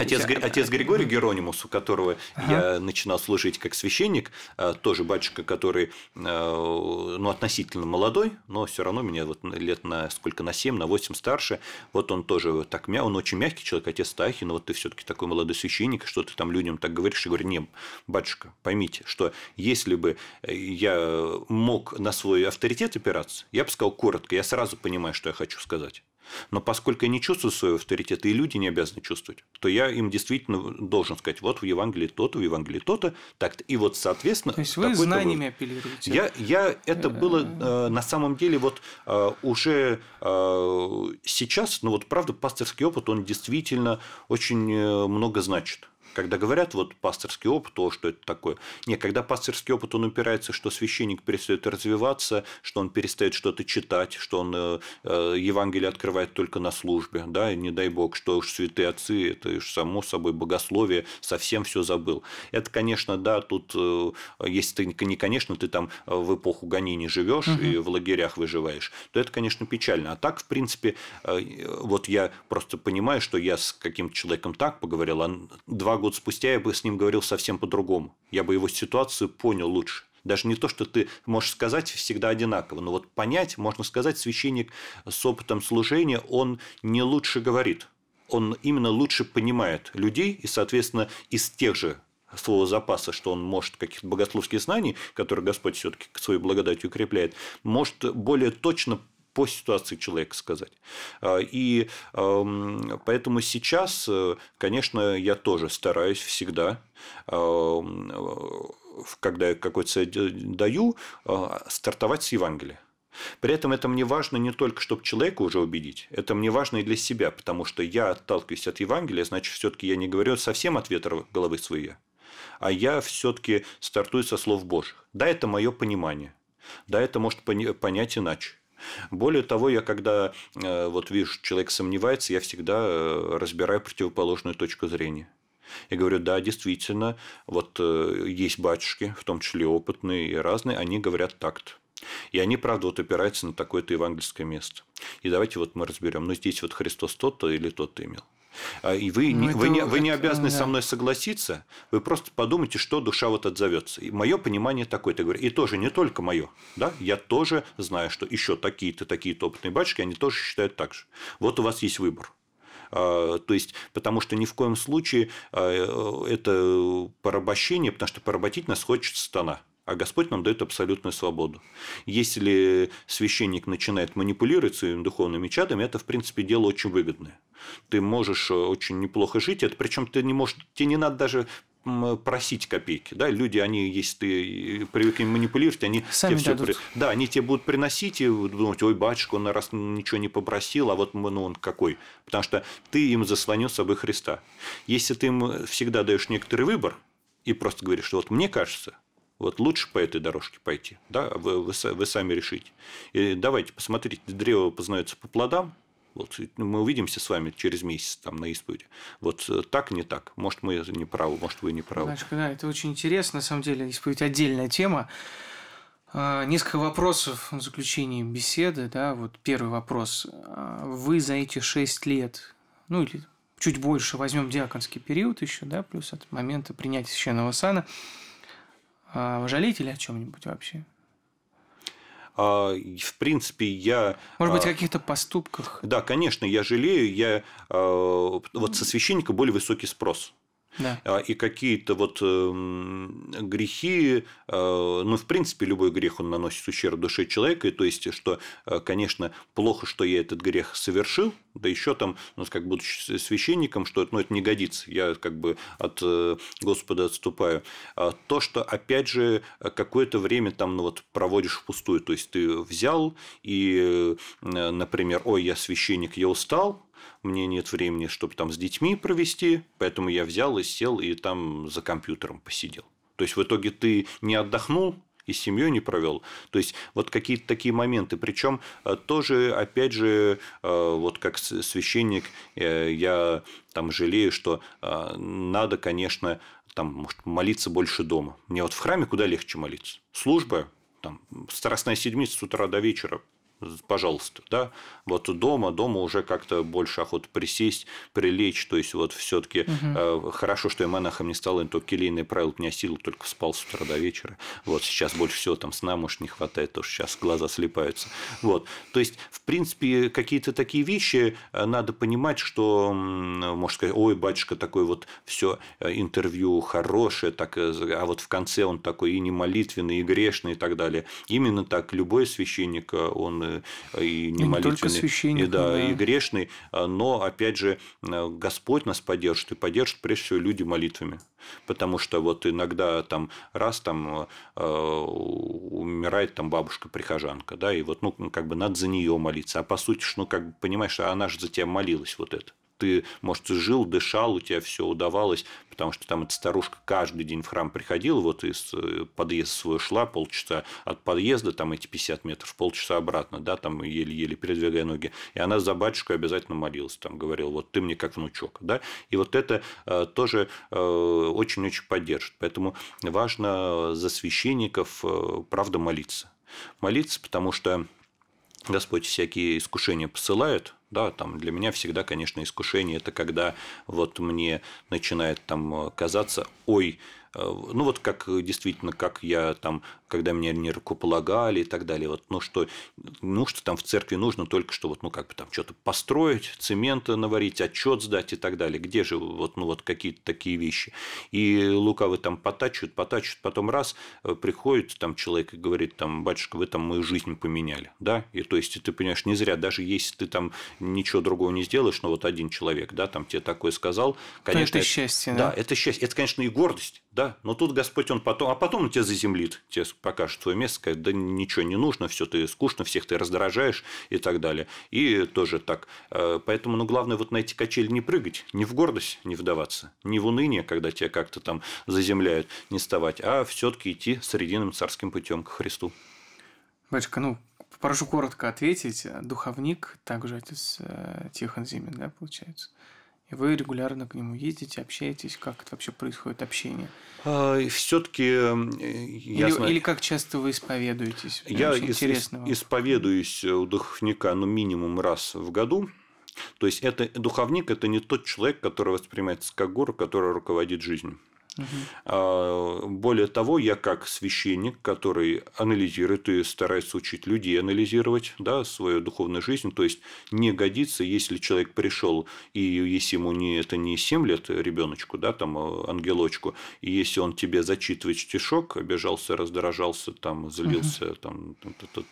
Отец, я... отец Григорий Геронимус, у которого ага. я начинал служить как священник, а, тоже батюшка, который а, ну, относительно молодой, но все равно меня вот лет на сколько, на 7, на 8 старше. Вот он тоже так мя, он очень мягкий человек, отец Тахи, но вот ты все-таки такой молодой священник, что ты там людям так говоришь, и говорю, не, батюшка, поймите, что если бы я мог на свой авторитет опираться, я бы сказал коротко, я сразу понимаю, что я хочу сказать. Но поскольку я не чувствую своего авторитета, и люди не обязаны чувствовать, то я им действительно должен сказать, вот в Евангелии то-то, в Евангелии то-то, так И вот, соответственно... То есть, вы знаниями апеллируете? Я, я, это э, было э, на самом деле вот э, уже э, сейчас, ну вот правда, пасторский опыт, он действительно очень э, много значит когда говорят вот пасторский опыт, то, что это такое. Не, когда пасторский опыт, он упирается, что священник перестает развиваться, что он перестает что-то читать, что он э, э, Евангелие открывает только на службе, да, и не дай бог, что уж святые отцы, это уж само собой богословие, совсем все забыл. Это, конечно, да, тут, э, если ты не, конечно, ты там в эпоху гонений живешь угу. и в лагерях выживаешь, то это, конечно, печально. А так, в принципе, вот я просто понимаю, что я с каким-то человеком так поговорил, а два год спустя я бы с ним говорил совсем по-другому. Я бы его ситуацию понял лучше. Даже не то, что ты можешь сказать всегда одинаково, но вот понять, можно сказать, священник с опытом служения, он не лучше говорит. Он именно лучше понимает людей, и, соответственно, из тех же своего запаса, что он может каких-то богословских знаний, которые Господь все-таки к своей благодати укрепляет, может более точно по ситуации человека сказать. А, и поэтому сейчас, э, конечно, я тоже стараюсь всегда когда я какой-то даю, а, стартовать с Евангелия. При этом это мне важно не только, чтобы человека уже убедить, это мне важно и для себя, потому что я отталкиваюсь от Евангелия, значит, все-таки я не говорю совсем от ветра головы своей, а я все-таки стартую со слов Божьих. Да, это мое понимание. Да, это может понять иначе. Более того, я когда э, вот вижу, человек сомневается, я всегда э, разбираю противоположную точку зрения. Я говорю, да, действительно, вот э, есть батюшки, в том числе опытные и разные, они говорят так-то. И они, правда, вот опираются на такое-то евангельское место. И давайте вот мы разберем, ну здесь вот Христос тот-то или тот-то имел. А, и вы, ну, вы, не, вы не обязаны это, со мной согласиться, вы просто подумайте, что душа вот отзовется. И мое понимание такое, ты говоришь, и тоже не только мое, да, я тоже знаю, что еще такие-то, такие-то опытные батюшки, они тоже считают так же. Вот у вас есть выбор. А, то есть, потому что ни в коем случае а, это порабощение, потому что поработить нас хочет стана а Господь нам дает абсолютную свободу. Если священник начинает манипулировать своими духовными чадами, это, в принципе, дело очень выгодное. Ты можешь э, очень неплохо жить, это причем ты не можешь, тебе не надо даже просить копейки. Да? Люди, они, если ты привыкли манипулировать, они Сами тебе дадут. все... Да, они тебе будут приносить и думать, ой, батюшка, он раз ничего не попросил, а вот ну, он какой. Потому что ты им заслонил собой Христа. Если ты им всегда даешь некоторый выбор и просто говоришь, что вот мне кажется, вот лучше по этой дорожке пойти. Да? Вы, вы, вы сами решите. И давайте посмотрите, древо познается по плодам. Вот мы увидимся с вами через месяц там на исповеди. Вот э, так, не так. Может, мы не правы, может, вы не правы. Значит, да, это очень интересно. На самом деле, исповедь отдельная тема. А, несколько вопросов в заключении беседы. Да, вот первый вопрос. А, вы за эти шесть лет, ну или чуть больше, возьмем диаконский период еще, да, плюс от момента принятия священного сана – а вы жалеете ли о чем-нибудь вообще? А, в принципе, я... Может быть, о а, каких-то поступках? Да, конечно, я жалею. Я... А, вот со священника более высокий спрос. Да. А, и какие-то вот эм, грехи, э, ну, в принципе, любой грех, он наносит ущерб душе человека, и то есть, что, э, конечно, плохо, что я этот грех совершил, да еще там, ну, как будучи священником, что ну, это не годится, я как бы от э, Господа отступаю. А то, что, опять же, какое-то время там ну, вот, проводишь впустую, то есть, ты взял и, например, ой, я священник, я устал, мне нет времени, чтобы там с детьми провести, поэтому я взял и сел и там за компьютером посидел. То есть в итоге ты не отдохнул, и с семьей не провел. То есть вот какие-то такие моменты. Причем э, тоже, опять же, э, вот как священник, э, я там жалею, что надо, конечно, там, может, молиться больше дома. Мне вот в храме куда легче молиться. Служба, там, страстная седмица с утра до вечера пожалуйста, да, вот дома, дома уже как-то больше охота присесть, прилечь, то есть вот все-таки угу. э, хорошо, что я монахом не стал, то келейное правило меня сил, только спал с утра до вечера, вот сейчас больше всего там сна, может, не хватает, то что сейчас глаза слепаются, вот, то есть, в принципе, какие-то такие вещи э, надо понимать, что, можно сказать, ой, батюшка такой вот все э, интервью хорошее, так, э, а вот в конце он такой и не молитвенный, и грешный и так далее, именно так любой священник, он и не, молитвенный, не и, да, да. и грешный, но, опять же, Господь нас поддержит, и поддержит, прежде всего, люди молитвами. Потому что вот иногда там раз там э, умирает там бабушка-прихожанка, да, и вот, ну, как бы надо за нее молиться. А по сути, ну, как бы понимаешь, она же за тебя молилась вот это ты, может, жил, дышал, у тебя все удавалось, потому что там эта старушка каждый день в храм приходила, вот из э, подъезда свой шла, полчаса от подъезда, там эти 50 метров, полчаса обратно, да, там еле-еле передвигая ноги, и она за батюшкой обязательно молилась, там говорила, вот ты мне как внучок, да, и вот это э, тоже э, очень-очень поддержит, поэтому важно за священников, правда, молиться. Молиться, потому что Господь всякие искушения посылает, да, там для меня всегда, конечно, искушение это когда вот мне начинает там казаться, ой, Э, ну вот как действительно, как я там, когда меня не рукополагали и так далее, вот, ну что, ну что там в церкви нужно только что вот, ну как бы там что-то построить, цемента наварить, отчет сдать и так далее, где же вот, ну вот какие-то такие вещи. И лукавы там потачивают, потачивают, потом раз э, приходит там человек и говорит, там, батюшка, вы там мою жизнь поменяли, да, и то есть ты понимаешь, не зря, даже если ты там ничего другого не сделаешь, но вот один человек, да, там тебе такое сказал, конечно, это, это счастье, да? Да, это счастье, это, конечно, и гордость, Да, но тут Господь, он потом, а потом он тебя заземлит, тебе покажет твое место, скажет, да ничего не нужно, все ты скучно, всех ты раздражаешь и так далее. И тоже так. Э, поэтому, ну, главное вот на эти качели не прыгать, не в гордость не вдаваться, не в уныние, когда тебя как-то там заземляют, не вставать, а все-таки идти срединным царским путем к Христу. Батюшка, ну, прошу коротко ответить. Духовник, также отец э, Тихон Зимин, да, получается? И вы регулярно к нему ездите, общаетесь, как это вообще происходит общение? А, Все-таки я или, знаю... или как часто вы исповедуетесь? Я ис- исповедуюсь у духовника ну минимум раз в году. То есть это духовник это не тот человек, который воспринимается как гуру, который руководит жизнью. Угу. Более того, я как священник, который анализирует и старается учить людей анализировать да, свою духовную жизнь, то есть не годится, если человек пришел и если ему не это не 7 лет ребеночку, да, там а, ангелочку, и если он тебе зачитывает стишок, обижался, раздражался, там злился, угу. там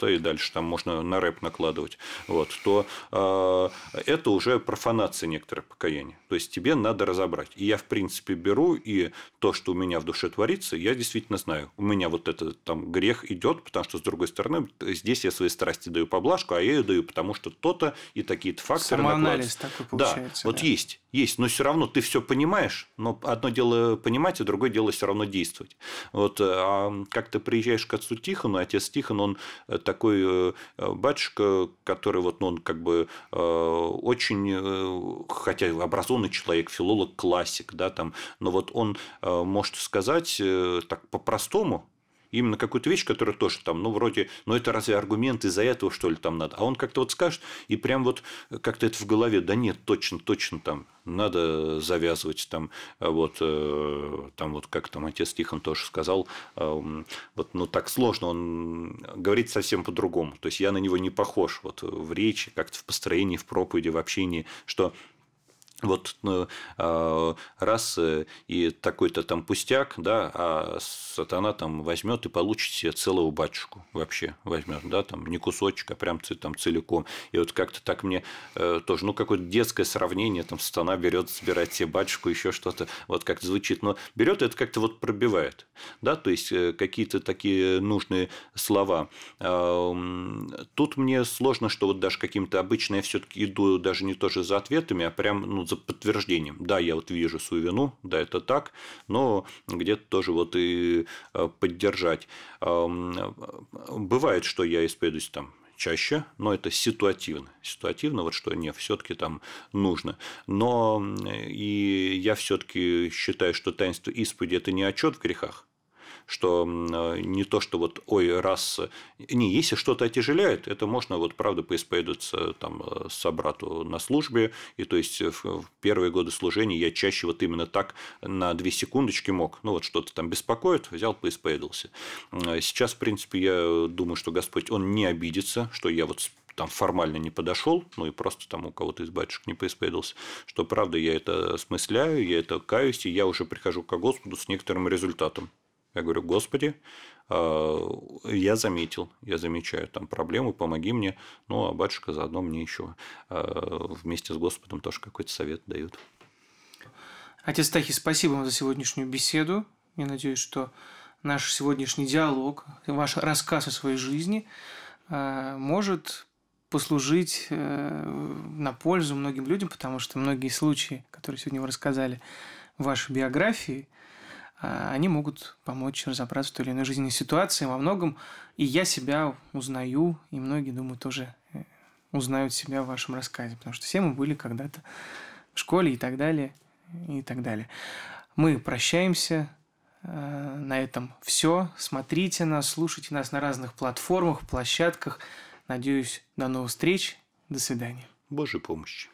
и дальше там можно на рэп накладывать, вот, то э, это уже профанация некоторое покаяние. То есть тебе надо разобрать. И я в принципе беру и то, что у меня в душе творится, я действительно знаю. У меня вот этот там грех идет, потому что, с другой стороны, здесь я свои страсти даю поблажку, а я ее даю, потому что то-то и такие-то факторы Самоанализ такой получается. Да, вот есть, есть, но все равно ты все понимаешь, но одно дело понимать, а другое дело все равно действовать. Вот, а как ты приезжаешь к отцу Тихону, отец Тихон, он э, такой э, батюшка, который вот, ну, он как бы э, очень, хотя образованный человек, филолог, классик, да, там, но вот он Э, может сказать э, так по-простому, именно какую-то вещь, которая тоже там, ну, вроде, ну, это разве аргумент из-за этого, что ли, там надо? А он как-то вот скажет, и прям вот как-то это в голове, да нет, точно, точно там, надо завязывать там, вот, э, там вот, как там отец Тихон тоже сказал, вот, ну, так сложно, он говорит совсем по-другому, то есть я на него не похож, вот, в речи, как-то в построении, в проповеди, в общении, что вот ну, а, раз э, и такой-то там пустяк, да, а сатана там возьмет и получит себе целого батюшку вообще возьмет, да, там не кусочек, а прям там целиком. И вот как-то так мне э, тоже, ну, какое-то детское сравнение, там сатана берет забирать себе батюшку, еще что-то, вот как звучит, но берет это как-то вот пробивает, да, то есть э, какие-то такие нужные слова. А, тут мне сложно, что вот даже каким-то обычно я все-таки иду даже не тоже за ответами, а прям, ну, за подтверждением. Да, я вот вижу свою вину, да, это так, но где-то тоже вот и э, поддержать. Бывает, что я исповедуюсь там чаще, но это ситуативно. Ситуативно, вот что не, все-таки там нужно. Но и я все-таки считаю, что таинство исповеди это не отчет в грехах, что э, не то, что вот, ой, раз... Не, если что-то отяжеляет, это можно, вот, правда, поисповедоваться там э, собрату на службе, и то есть в первые годы служения я чаще вот именно так на две секундочки мог, ну, вот что-то там беспокоит, взял, поисповедовался. Э, сейчас, в принципе, я думаю, что Господь, Он не обидится, что я вот там формально не подошел, ну и просто там у кого-то из батюшек не поисповедовался, что правда я это смысляю, я это каюсь, и я уже прихожу к Господу с некоторым результатом. Я говорю, Господи, а, я заметил, я замечаю там проблему, помоги мне. Ну, а батюшка заодно мне еще а, вместе с Господом тоже какой-то совет дают. Отец Тахи, спасибо вам за сегодняшнюю беседу. Я надеюсь, что наш сегодняшний диалог, ваш рассказ о своей жизни а, может послужить э, на пользу многим людям, потому что многие случаи, которые сегодня вы рассказали в вашей биографии, они могут помочь разобраться в той или иной жизненной ситуации во многом. И я себя узнаю, и многие, думаю, тоже э, узнают себя в вашем рассказе, потому что все мы были когда-то в школе и так далее, и так далее. Мы прощаемся. Э, на этом все. Смотрите нас, слушайте нас на разных платформах, площадках. Надеюсь, до новых встреч. До свидания. Божьей помощи.